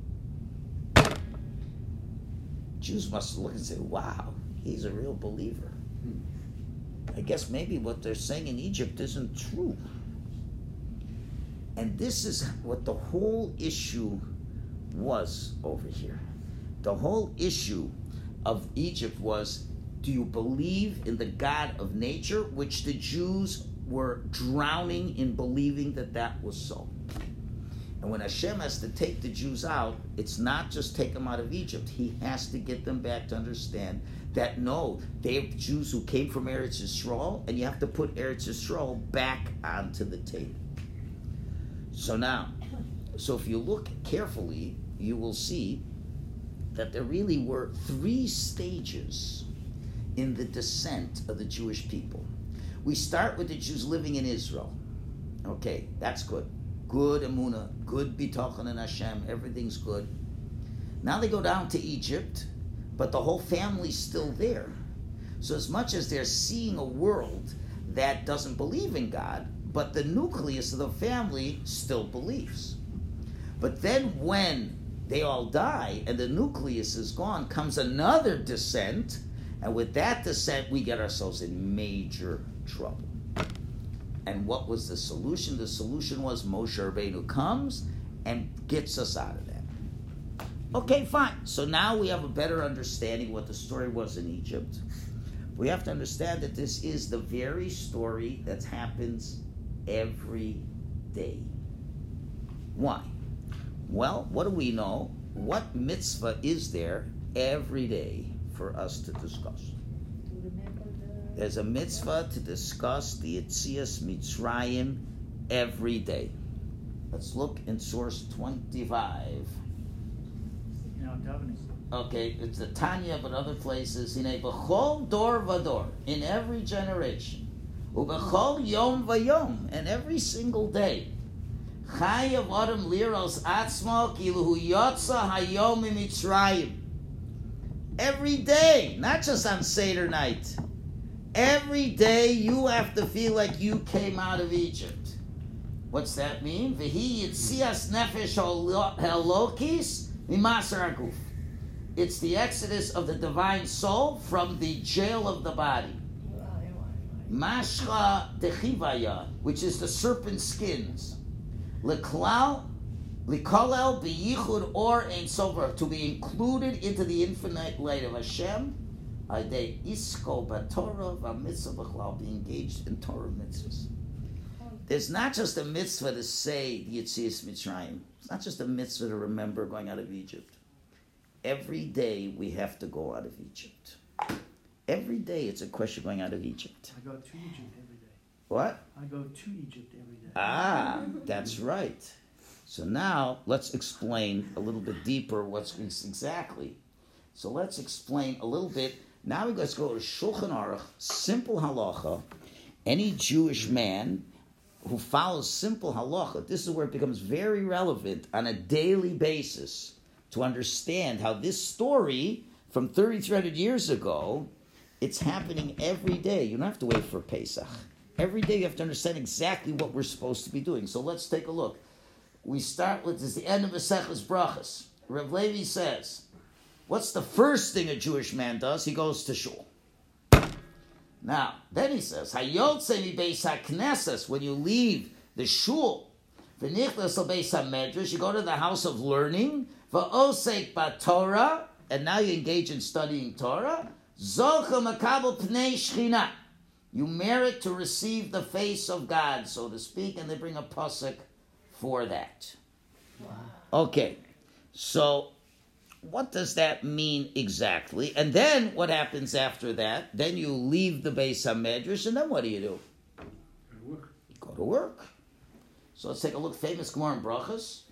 Jews must look and say, wow, he's a real believer. I guess maybe what they're saying in Egypt isn't true. And this is what the whole issue was over here. The whole issue of Egypt was do you believe in the God of nature, which the Jews were drowning in believing that that was so. And when Hashem has to take the Jews out, it's not just take them out of Egypt. He has to get them back to understand that no, they have Jews who came from Eretz Yisrael, and you have to put Eretz Yisrael back onto the table. So now, so if you look carefully, you will see that there really were three stages in the descent of the Jewish people. We start with the Jews living in Israel. Okay, that's good. Good Amuna, good Bitachon and Hashem, everything's good. Now they go down to Egypt, but the whole family's still there. So, as much as they're seeing a world that doesn't believe in God, but the nucleus of the family still believes. But then, when they all die and the nucleus is gone, comes another descent, and with that descent, we get ourselves in major trouble. And what was the solution? The solution was Moshe Rabbeinu comes and gets us out of that. Okay, fine. So now we have a better understanding what the story was in Egypt. We have to understand that this is the very story that happens every day. Why? Well, what do we know? What mitzvah is there every day for us to discuss? To remember the. There's a mitzvah to discuss the Yitzias Mitzrayim every day. Let's look in source 25. In our davening. Okay, it's the Tanya, but other places. In a bechol dor vador, in every generation, ubechol yom vayom, and every single day. Chayav adam liros atzmo kilu hu yotza hayom mitzrayim. Every day, not just on Seder night. Every day you have to feel like you came out of Egypt. What's that mean? Nefesh aguf. It's the exodus of the divine soul from the jail of the body. Mashcha dechivaya, which is the serpent skins. Leklal, likolel biyichud or ein sover, to be included into the infinite light of Hashem. Ade isko batorah v'mitzvah b'chlal, be engaged in Torah mitzvahs. There's not just a mitzvah to say the Yitzias Mitzrayim. It's not just a mitzvah to remember going out of Egypt. Every day we have to go out of Egypt. Every day it's a question of going out of Egypt. I go to Egypt every day. What? I go to Egypt every day. Ah, that's right. So now let's explain a little bit deeper what's exactly. So let's explain a little bit. Now we let's go to Shulchan Aruch, simple halacha. Any Jewish man who follows simple halacha, this is where it becomes very relevant on a daily basis to understand how this story from 3,300 years ago, it's happening every day. You don't have to wait for Pesach. Every day you have to understand exactly what we're supposed to be doing. So let's take a look. We start with this is the end of Maseches Brachas. Rav Levi says, What's the first thing a Jewish man does? He goes to shul. Now, then he says, Hayotze mi beis haknesses, when you leave the shul, v'nichlas beis hamedrash, you go to the house of learning, v'osek Torah, and now you engage in studying Torah, zocha makabel pnei shchina. You merit to receive the face of God, so to speak, and they bring a pasuk for that. Okay, so what does that mean exactly? And then what happens after that? Then you leave the beis Hamedrash, and then what do you do? Go to work. So let's take a look. Famous Gemara in Brachas,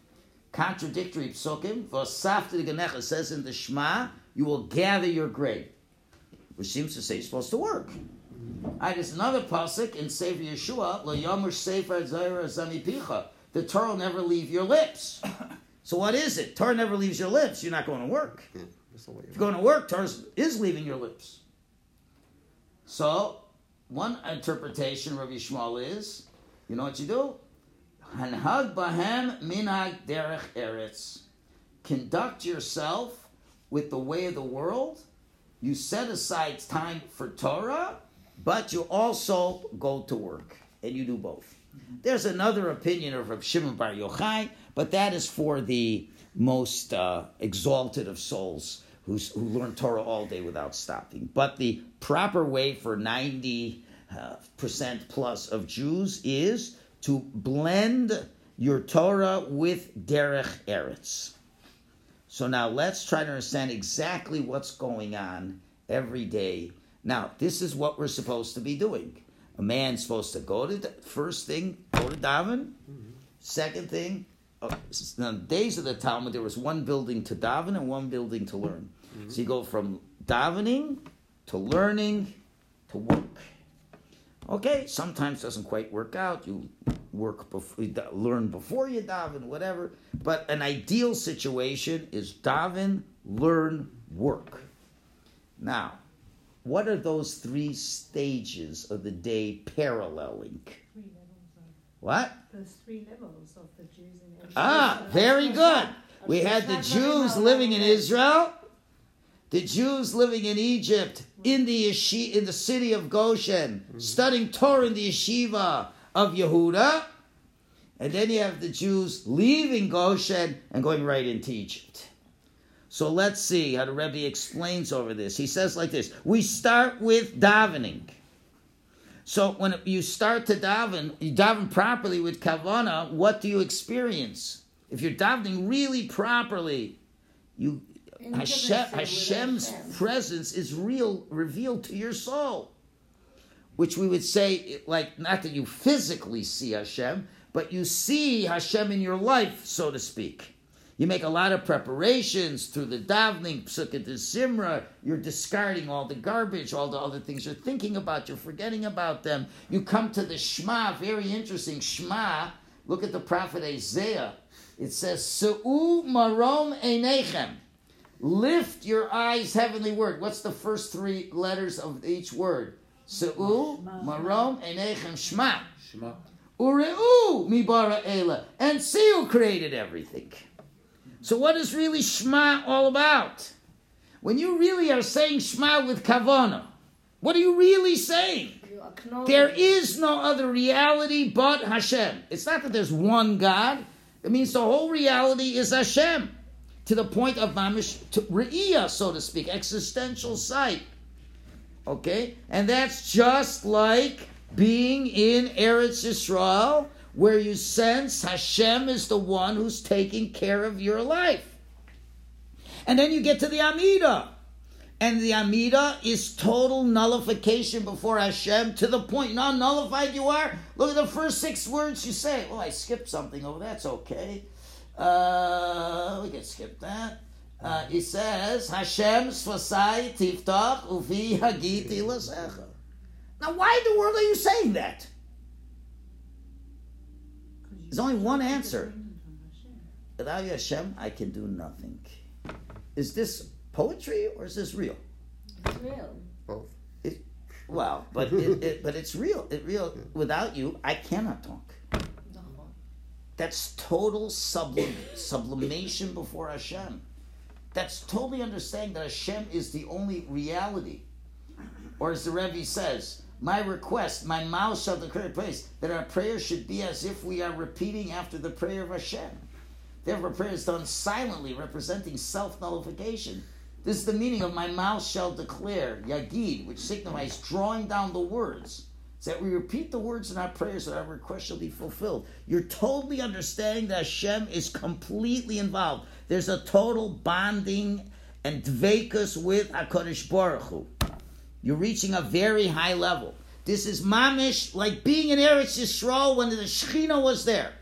contradictory psukim. V'asafta Ganecha says in the Shema, you will gather your grain, which seems to say you're supposed to work. Right, there's another pasuk in Sefer Yehoshua, Lo Yomer Sefer Zayra Zamipicha. The Torah will never leave your lips. So what is it? Torah never leaves your lips. You're not going to work. Yeah, that's the way If you're going to work, Torah is leaving your lips. So one interpretation, of Rabbi Yishmael, is, you know what you do? Hanhag bahem minag derech eretz. Conduct yourself with the way of the world. You set aside time for Torah, but you also go to work, and you do both. There's another opinion of Rav Shimon Bar Yochai, but that is for the most uh, exalted of souls who learn Torah all day without stopping. But the proper way for 90 uh, percent plus of Jews is to blend your Torah with Derech Eretz. So now let's try to understand exactly what's going on every day. Now, this is what we're supposed to be doing. A man's supposed to go to the first thing, go to daven. Second thing, uh, now, the days of the Talmud, there was one building to daven and one building to learn. So you go from davening to learning to work. Okay, sometimes doesn't quite work out. You work before, you learn before you daven, whatever. But an ideal situation is daven, learn, work. Now, what are those three stages of the day paralleling? Three levels of, What? there's three levels of the Jews in every Ah, very good. We had the Jews living in Israel, the Jews living in Egypt, in the yeshi- in the city of Goshen, studying Torah in the yeshiva of Yehuda, and then you have the Jews leaving Goshen and going right into Egypt. So let's see how the Rebbe explains over this. He says like this: We start with davening. So when you start to daven, you daven properly with kavana. What do you experience? If you're davening really properly, you Hashem, Hashem's presence is real, revealed to your soul. Which we would say, like, not that you physically see Hashem, but you see Hashem in your life, so to speak. You make a lot of preparations through the davening, Pesukei d'Zimra. You're discarding all the garbage, all the other things you're thinking about. You're forgetting about them. You come to the Shema, very interesting. Shema, look at the prophet Isaiah. It says, Su'u marom einechem. Lift your eyes, heavenly word. What's the first three letters of each word? Su'u marom einechem shma. Shema. Ureu mibara ela. And see who created everything. So what is really Shema all about? When you really are saying Shema with kavana, what are you really saying? You There is no other reality but Hashem. It's not that there's one God. It means the whole reality is Hashem. To the point of mamish to re'iyah, so to speak, existential sight. Okay? And that's just like being in Eretz Yisrael, where you sense Hashem is the one who's taking care of your life. And then you get to the Amida. And the Amida is total nullification before Hashem to the point. You know how nullified you are? Look at the first six words you say. Oh, I skipped something over. That's okay. Uh, we can skip that. Uh, he says, Hashem svasai tiftach uvi hagiti lasecha. Now, why in the world are you saying that? There's only one answer. Without you, Hashem, I can do nothing. Is this poetry or is this real? it's real. Both. Well, but it, it, but it's real. It real. Without you, I cannot talk. No. That's total sublim, sublimation before Hashem. That's totally understanding that Hashem is the only reality. Or as the Rebbe says, my request, my mouth shall declare praise, that our prayer should be as if we are repeating after the prayer of Hashem. Therefore, prayer is done silently, representing self nullification. This is the meaning of my mouth shall declare, yagid, which signifies drawing down the words. It's that we repeat the words in our prayers that our request shall be fulfilled. You're totally understanding that Hashem is completely involved. There's a total bonding and dvekus with HaKadosh Baruch Hu. You're reaching a very high level. This is mamish like being in Eretz Yisrael when the Shekhinah was there.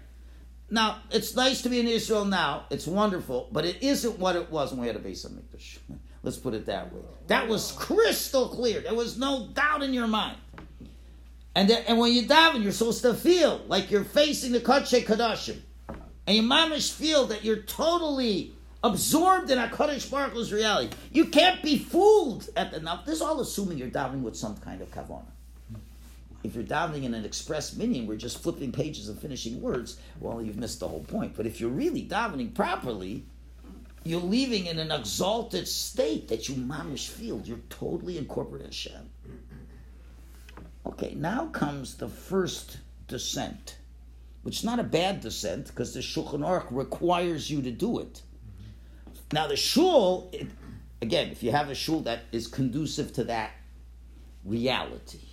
Now, it's nice to be in Israel now. It's wonderful, but it isn't what it was when we had a Beis Hamikdash. Let's put it that way. That was crystal clear. There was no doubt in your mind. And and when you daven, you're supposed to feel like you're facing the Kodesh Kodashim. And you mamish feel that you're totally absorbed in HaKadosh Baruch Hu's reality. You can't be fooled at the... This is all assuming you're davening with some kind of kavanah if you're davening in an express minyan, we're just flipping pages and finishing words, well, you've missed the whole point. But if you're really davening properly, you're leaving in an exalted state that you mamish feel. You're totally incorporated Hashem. Okay, now comes the first descent, which is not a bad descent because the Shulchan Aruch requires you to do it. Now the shul, it, again, if you have a shul that is conducive to that reality,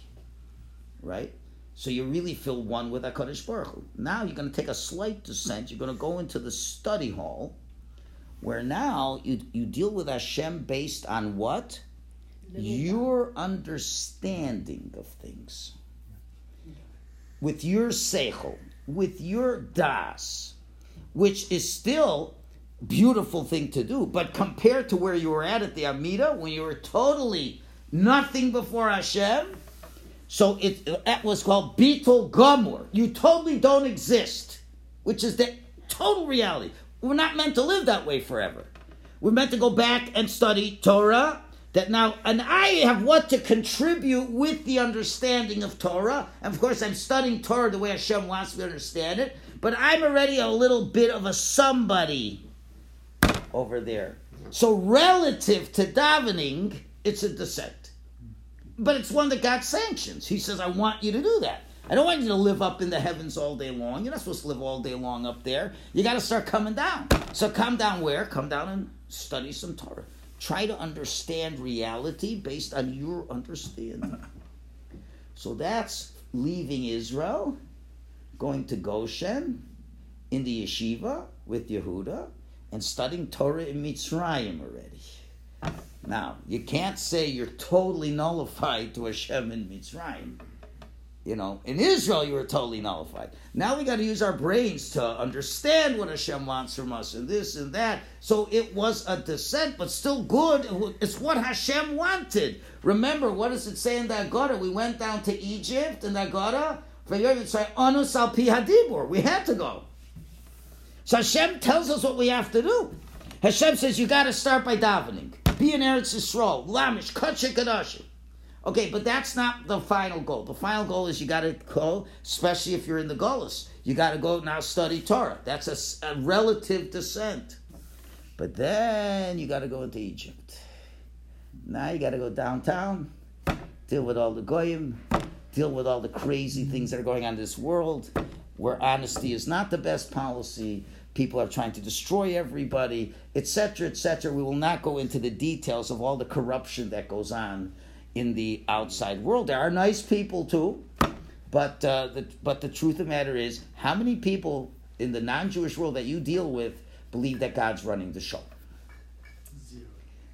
right? So you really feel one with HaKadosh Baruch Hu. Now you're going to take a slight descent. You're going to go into the study hall, where now you, you deal with Hashem based on what? Your understanding of things. With your seichel, with your das, which is still beautiful thing to do, but compared to where you were at at the Amida, when you were totally nothing before Hashem, so it that was called bittul gamur. You totally don't exist, which is the total reality. We're not meant to live that way forever. We're meant to go back and study Torah. That now, and I have what to contribute with the understanding of Torah. And of course, I'm studying Torah the way Hashem wants me to understand it. But I'm already a little bit of a somebody over there. So relative to davening, it's a descent. But it's one that God sanctions. He says, I want you to do that. I don't want you to live up in the heavens all day long. You're not supposed to live all day long up there. You got to start coming down. So come down where? Come down and study some Torah. Try to understand reality based on your understanding. So that's leaving Israel, going to Goshen, in the yeshiva with Yehuda, and studying Torah in Mitzrayim already. Now, you can't say you're totally nullified to Hashem in Mitzrayim. You know, in Israel you were totally nullified. Now we got to use our brains to understand what Hashem wants from us and this and that. So it was a descent, but still good. It's what Hashem wanted. Remember, what does it say in the Agora? We went down to Egypt in the Agora. We had to go. So Hashem tells us what we have to do. Hashem says you got to start by davening. Be an Eretz Yisrael, Lamish, Kachik. Okay, but that's not the final goal. The final goal is you got to go, especially if you're in the Golas. You got to go now study Torah. That's a, a relative descent. But then you got to go into Egypt. Now you got to go downtown, deal with all the goyim, deal with all the crazy things that are going on in this world, where honesty is not the best policy. People are trying to destroy everybody, etc., etc. We will not go into the details of all the corruption that goes on in the outside world. There are nice people too, but uh, the, but the truth of the matter is, how many people in the non-Jewish world that you deal with believe that God's running the show? Zero.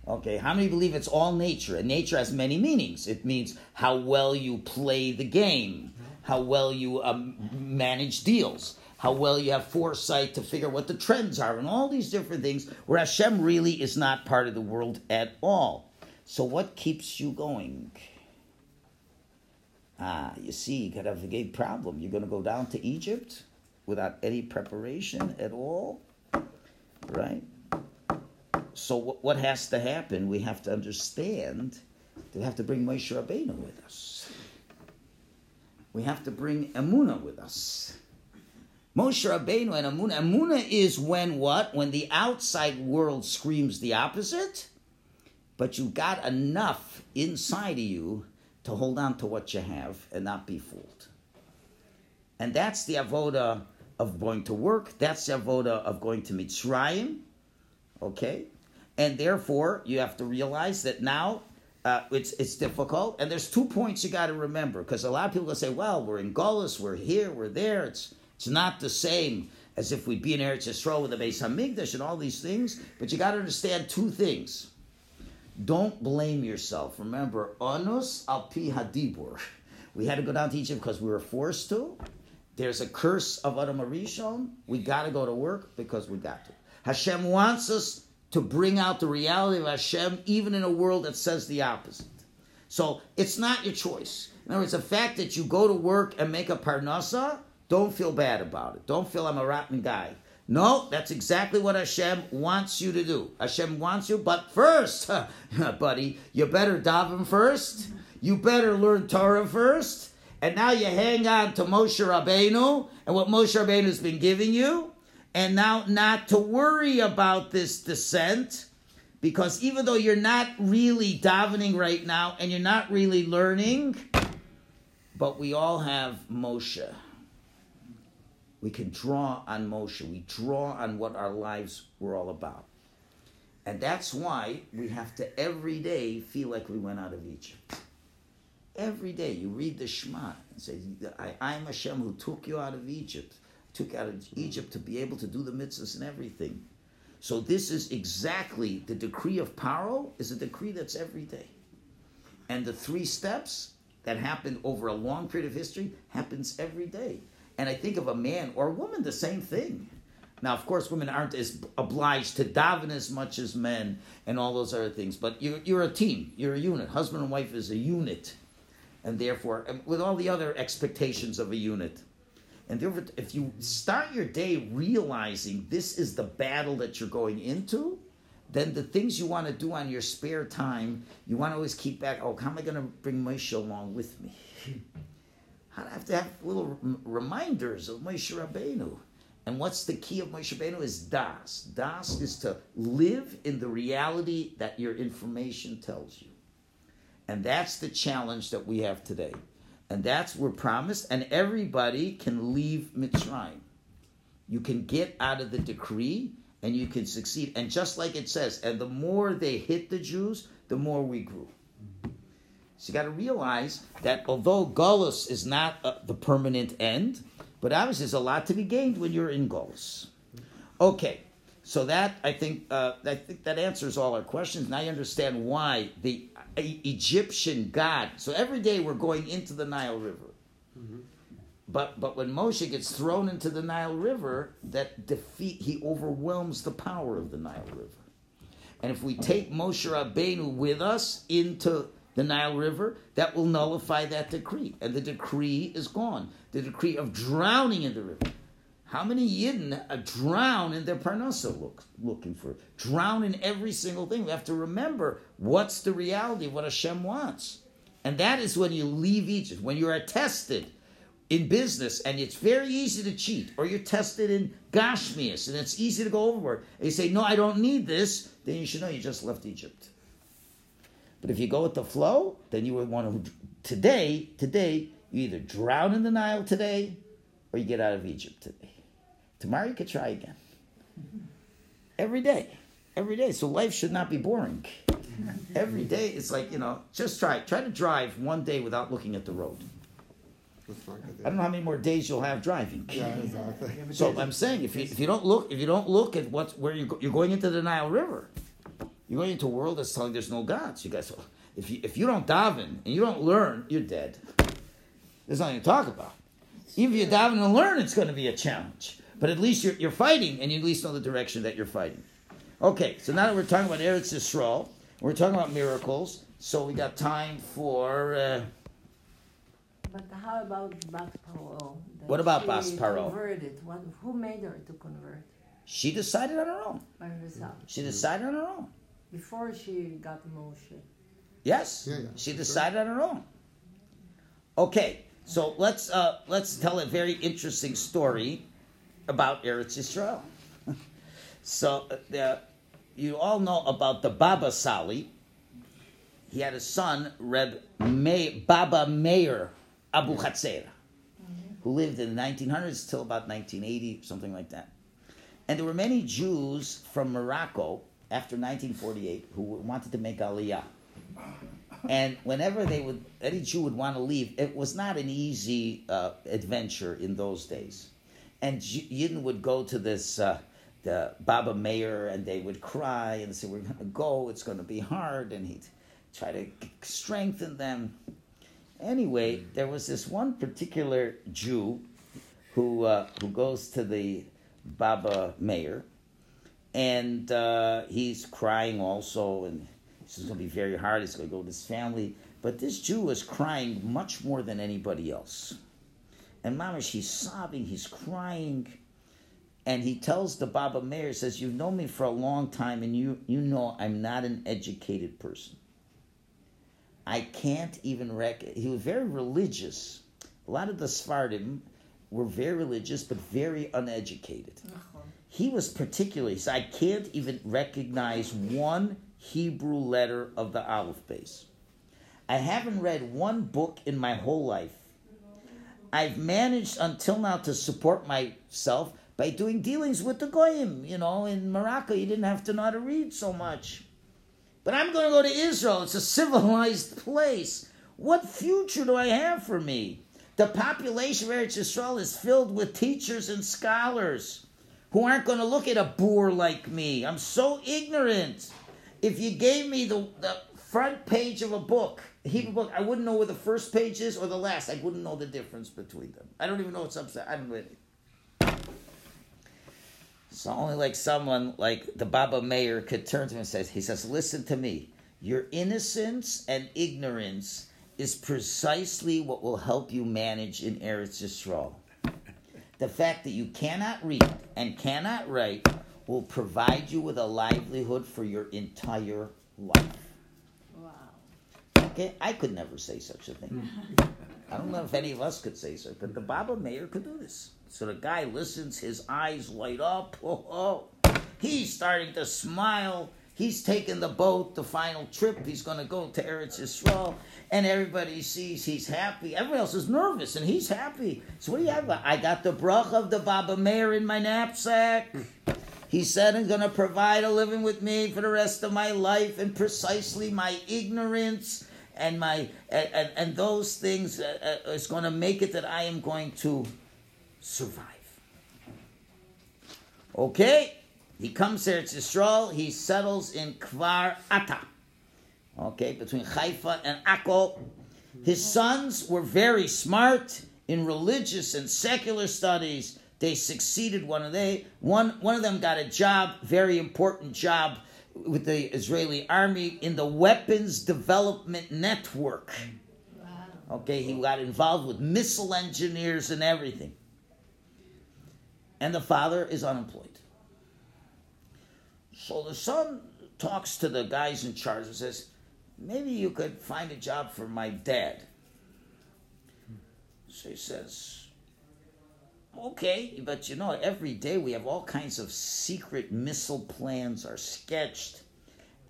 Okay, how many believe it's all nature? And nature has many meanings. It means how well you play the game, how well you um, manage deals, how well you have foresight to figure what the trends are, and all these different things. Where Hashem really is not part of the world at all. So what keeps you going? Ah, you see, you could have a big problem. You're going to go down to Egypt without any preparation at all, right? So what, has to happen? We have to understand. We have to bring Moshe Rabbeinu with us. We have to bring Emuna with us. Moshe Rabbeinu and Emuna. Emuna is when what? When the outside world screams the opposite but you've got enough inside of you to hold on to what you have and not be fooled. And that's the avoda of going to work. That's the avoda of going to Mitzrayim. Okay? And therefore, you have to realize that now uh, it's, it's difficult. And there's two points you got to remember because a lot of people say, well, we're in Golis, we're here, we're there. It's, it's not the same as if we'd be in Eretz Yisrael with the Beis Hamikdash and all these things. But you got to understand two things. Don't blame yourself. Remember, onus al pi hadibur. We had to go down to Egypt because we were forced to. There's a curse of Adam Harishon. We got to go to work because we got to. Hashem wants us to bring out the reality of Hashem even in a world that says the opposite. So it's not your choice. In other words, the fact that you go to work and make a parnasa, don't feel bad about it. Don't feel I'm a rotten guy. No, that's exactly what Hashem wants you to do. Hashem wants you, but first, buddy, you better daven first. You better learn Torah first. And now you hang on to Moshe Rabbeinu and what Moshe Rabbeinu has been giving you. And now not to worry about this descent. Because even though you're not really davening right now and you're not really learning, but we all have Moshe. We can draw on Moshe. We draw on what our lives were all about. And that's why we have to every day feel like we went out of Egypt. Every day you read the Shema and say, I, am Hashem who took you out of Egypt, took out of Egypt to be able to do the mitzvahs and everything. So this is exactly the decree of Paro is a decree that's every day. And the three steps that happened over a long period of history happens every day. And I think of a man or a woman, the same thing. Now, of course, women aren't as obliged to daven as much as men and all those other things, but you're, you're a team, you're a unit. Husband and wife is a unit, and therefore, with all the other expectations of a unit. And therefore, if you start your day realizing this is the battle that you're going into, then the things you want to do on your spare time, you want to always keep back. Oh, how am I going to bring Moshe along with me? I have to have little reminders of Moshe Rabbeinu. And what's the key of Moshe Rabbeinu is das. Das is to live in the reality that your information tells you. And that's the challenge that we have today. And that's we're promised, and everybody can leave Mitzrayim. You can get out of the decree and you can succeed. And just like it says, and the more they hit the Jews, the more we grew. So you got to realize that although Gullus is not uh, the permanent end, but obviously there's a lot to be gained when you're in Gullus. Okay, so that I think uh, I think that answers all our questions. Now you understand why the uh, Egyptian god. So every day we're going into the Nile River. But but when Moshe gets thrown into the Nile River, that defeat he overwhelms the power of the Nile River. And if we take Moshe Rabbeinu with us into the Nile River, that will nullify that decree, and the decree is gone. The decree of drowning in the river. How many Yidden uh, drown in their parnasa look, looking for? Drown in every single thing. We have to remember what's the reality of what Hashem wants. And that is when you leave Egypt, when you are tested in business and it's very easy to cheat, or you're tested in Gashmias and it's easy to go overboard, and you say, No, I don't need this, then you should know you just left Egypt. But if you go with the flow, then you would want to today, today, you either drown in the Nile today or you get out of Egypt today. Tomorrow you could try again. Every day. Every day. So life should not be boring. Every day it's like, you know, just try. Try to drive one day without looking at the road. That's not good. I don't know how many more days you'll have driving. Yeah, exactly. So I'm saying if you if you don't look if you don't look at what's where you go, you're going into the Nile River, you're going into a world that's telling there's no gods. You guys, if you if you don't daven and you don't learn, you're dead. There's nothing to talk about. Even if you daven and learn, it's going to be a challenge. But at least you're you're fighting, and you at least know the direction that you're fighting. Okay, so now that we're talking about Eretz Yisrael, we're talking about miracles. So we got time for. Uh, But how about Bas Paro? What about Bas Paro? Converted. What, who made her to convert she decided on her own. by herself She decided on her own. Before she got the Moshe? Yes, Yeah, yeah, she for decided on her own. Okay, so let's uh, let's tell a very interesting story about Eretz Yisrael. so uh, you all know about the Baba Sali. He had a son, Reb May, Baba Meir Abuchatzeira, who lived in the 1900s till about 1980, something like that. And there were many Jews from Morocco after 1948 who wanted to make Aliyah. And whenever they would, any Jew would want to leave, it was not an easy uh, adventure in those days. And Yidden would go to this, uh, the Baba Meir, and they would cry and say, We're going to go, it's going to be hard. And he'd try to strengthen them. Anyway, there was this one particular Jew who, uh, who goes to the Baba Meir, and uh, he's crying also, and this is going to be very hard. He's going to go with his family. But this Jew is crying much more than anybody else. And Mamish, he's sobbing, he's crying. And he tells the Baba Meir, says, You've known me for a long time, and you, you know I'm not an educated person. I can't even rec. He was very religious. A lot of the Sfardim were very religious, but very uneducated. He was particularly, so I can't even recognize one Hebrew letter of the Aleph Beis. I haven't read one book in my whole life. I've managed until now to support myself by doing dealings with the Goyim. You know, in Morocco, you didn't have to know how to read so much. But I'm going to go to Israel. It's a civilized place. What future do I have for me? The population of Eretz Yisrael is filled with teachers and scholars who aren't going to look at a boor like me. I'm so ignorant. If you gave me the, the front page of a book, a Hebrew book, I wouldn't know where the first page is or the last. I wouldn't know the difference between them. I don't even know what's upside. I don't anything. So only like someone like the Baba Meir could turn to him and says, he says, listen to me. Your innocence and ignorance is precisely what will help you manage in Eretz Yisrael. The fact that you cannot read and cannot write will provide you with a livelihood for your entire life. Wow. Okay, I could never say such a thing. I don't know if any of us could say so, but the Baba Meir could do this. So the guy listens, his eyes light up. Oh, oh. He's starting to smile. He's taking the boat, the final trip. He's going to go to Eretz Yisrael. And everybody sees he's happy. Everyone else is nervous, and he's happy. So what do you have? I got the brach of the Baba Meir in my knapsack. He said he's going to provide a living with me for the rest of my life, and precisely my ignorance and my and, and, and those things uh, uh, is going to make it that I am going to survive. Okay, he comes here to Yisrael. He settles in Kfar Ata. Okay, between Haifa and Akko. His sons were very smart in religious and secular studies. They succeeded. One of they one one of them got a job, very important job with the Israeli army in the weapons development network. Okay, he got involved with missile engineers and everything. And the father is unemployed. So the son talks to the guys in charge and says, Maybe you could find a job for my dad. So he says, Okay, but you know, every day we have all kinds of secret missile plans are sketched.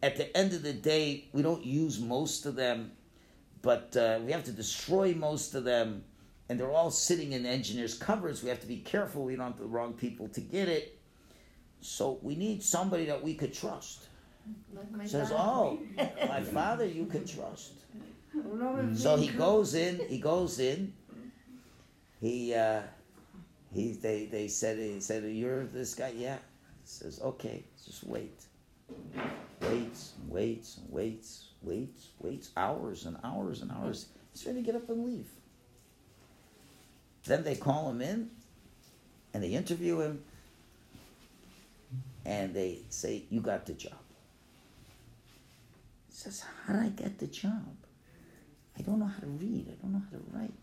At the end of the day, we don't use most of them, but uh, we have to destroy most of them, and they're all sitting in engineers' cupboards. We have to be careful we don't have the wrong people to get it. So we need somebody that we could trust. Like Says, dad. oh, my father, you can trust. So he goes in. He goes in. He uh, he they they said he said you're this guy. Yeah. He says okay. Just wait. Waits, and waits, and waits, waits, waits. Hours and hours and hours. He's ready to get up and leave. Then they call him in, and they interview him, and they say you got the job. He says, how did I get the job? I don't know how to read. I don't know how to write.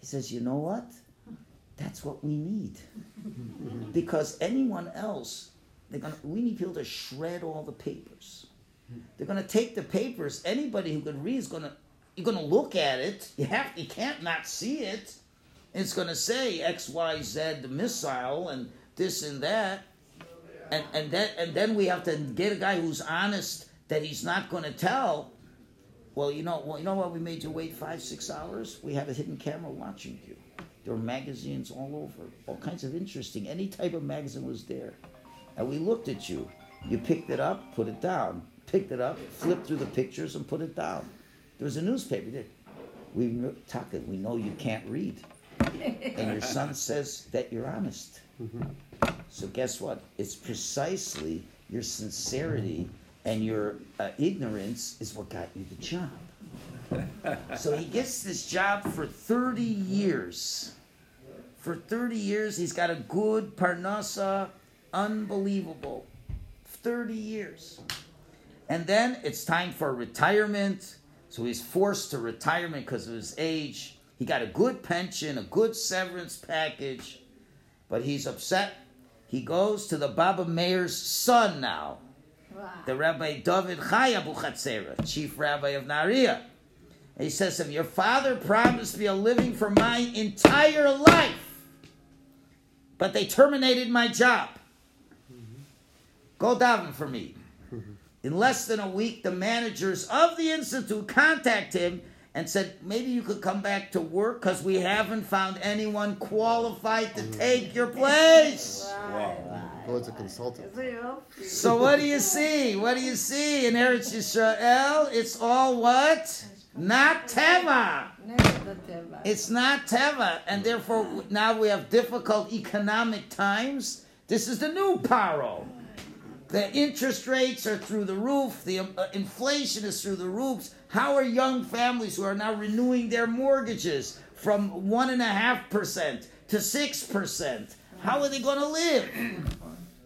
He says, You know what? That's what we need. because anyone else, they're gonna we need people to shred all the papers. They're gonna take the papers, anybody who can read is gonna you're gonna look at it. You have you can't not see it. It's gonna say X, Y, Z the missile and this and that. And and then and then we have to get a guy who's honest that he's not gonna tell well, you know, well, you know what? We made you wait five, six hours. We had a hidden camera watching you. There were magazines all over, all kinds of interesting. Any type of magazine was there, and we looked at you. You picked it up, put it down. Picked it up, flipped through the pictures, and put it down. There was a newspaper there. We Taka, we know you can't read, and your son says that you're honest. Mm-hmm. So guess what? It's precisely your sincerity and your uh, ignorance is what got you the job. so he gets this job for 30 years. For 30 years, he's got a good parnasa, unbelievable. 30 years. And then it's time for retirement. So he's forced to retirement because of his age. He got a good pension, a good severance package, but he's upset. He goes to the Baba Meir's son now, Wow. the Rabbi David Chai Abuchatzeira, chief rabbi of Nahariya. And he says to him, Your father promised me a living for my entire life, but they terminated my job. Go daven for me. In less than a week, the managers of the institute contact him and said, Maybe you could come back to work because we haven't found anyone qualified to take your place. Go as a consultant. So what do you see? What do you see in Eretz Yisrael? It's all what? Not Teva. It's not Teva, and therefore now we have difficult economic times. This is the new paro. The interest rates are through the roof. The uh, inflation is through the roofs. How are young families who are now renewing their mortgages from one and a half percent to six percent? How are they going to live?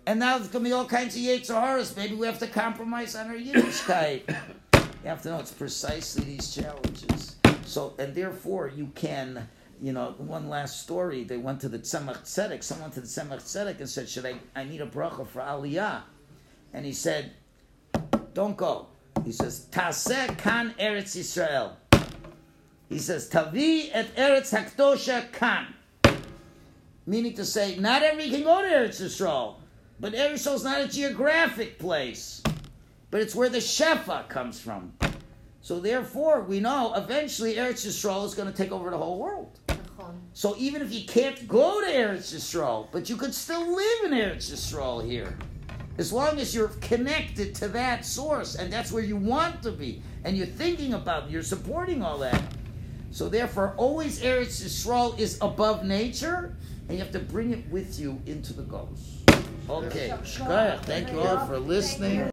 And now there's going to be all kinds of Yetzaharas. Maybe we have to compromise on our Yiddishkeit. You have to know it's precisely these challenges. So, and therefore, you can, you know, one last story. They went to the Tzemach Tzedek. Someone to the Tzemach Tzedek and said, "Should I? I need a bracha for Aliyah." and he said, Don't go. He says, "Tase kan Eretz Israel. He says, Tavi et Eretz Hakdosha kan. Meaning to say, not everybody can go to Eretz Israel, but Eretz Israel is not a geographic place, but it's where the Shefa comes from. So therefore, we know eventually Eretz Yisrael is going to take over the whole world. So even if you can't go to Eretz Yisrael, but you could still live in Eretz Yisrael here as long as you're connected to that source, and that's where you want to be, and you're thinking about, it, you're supporting all that. So therefore, always Eretz Yisrael is above nature, and you have to bring it with you into the galus. Okay, thank you all for listening.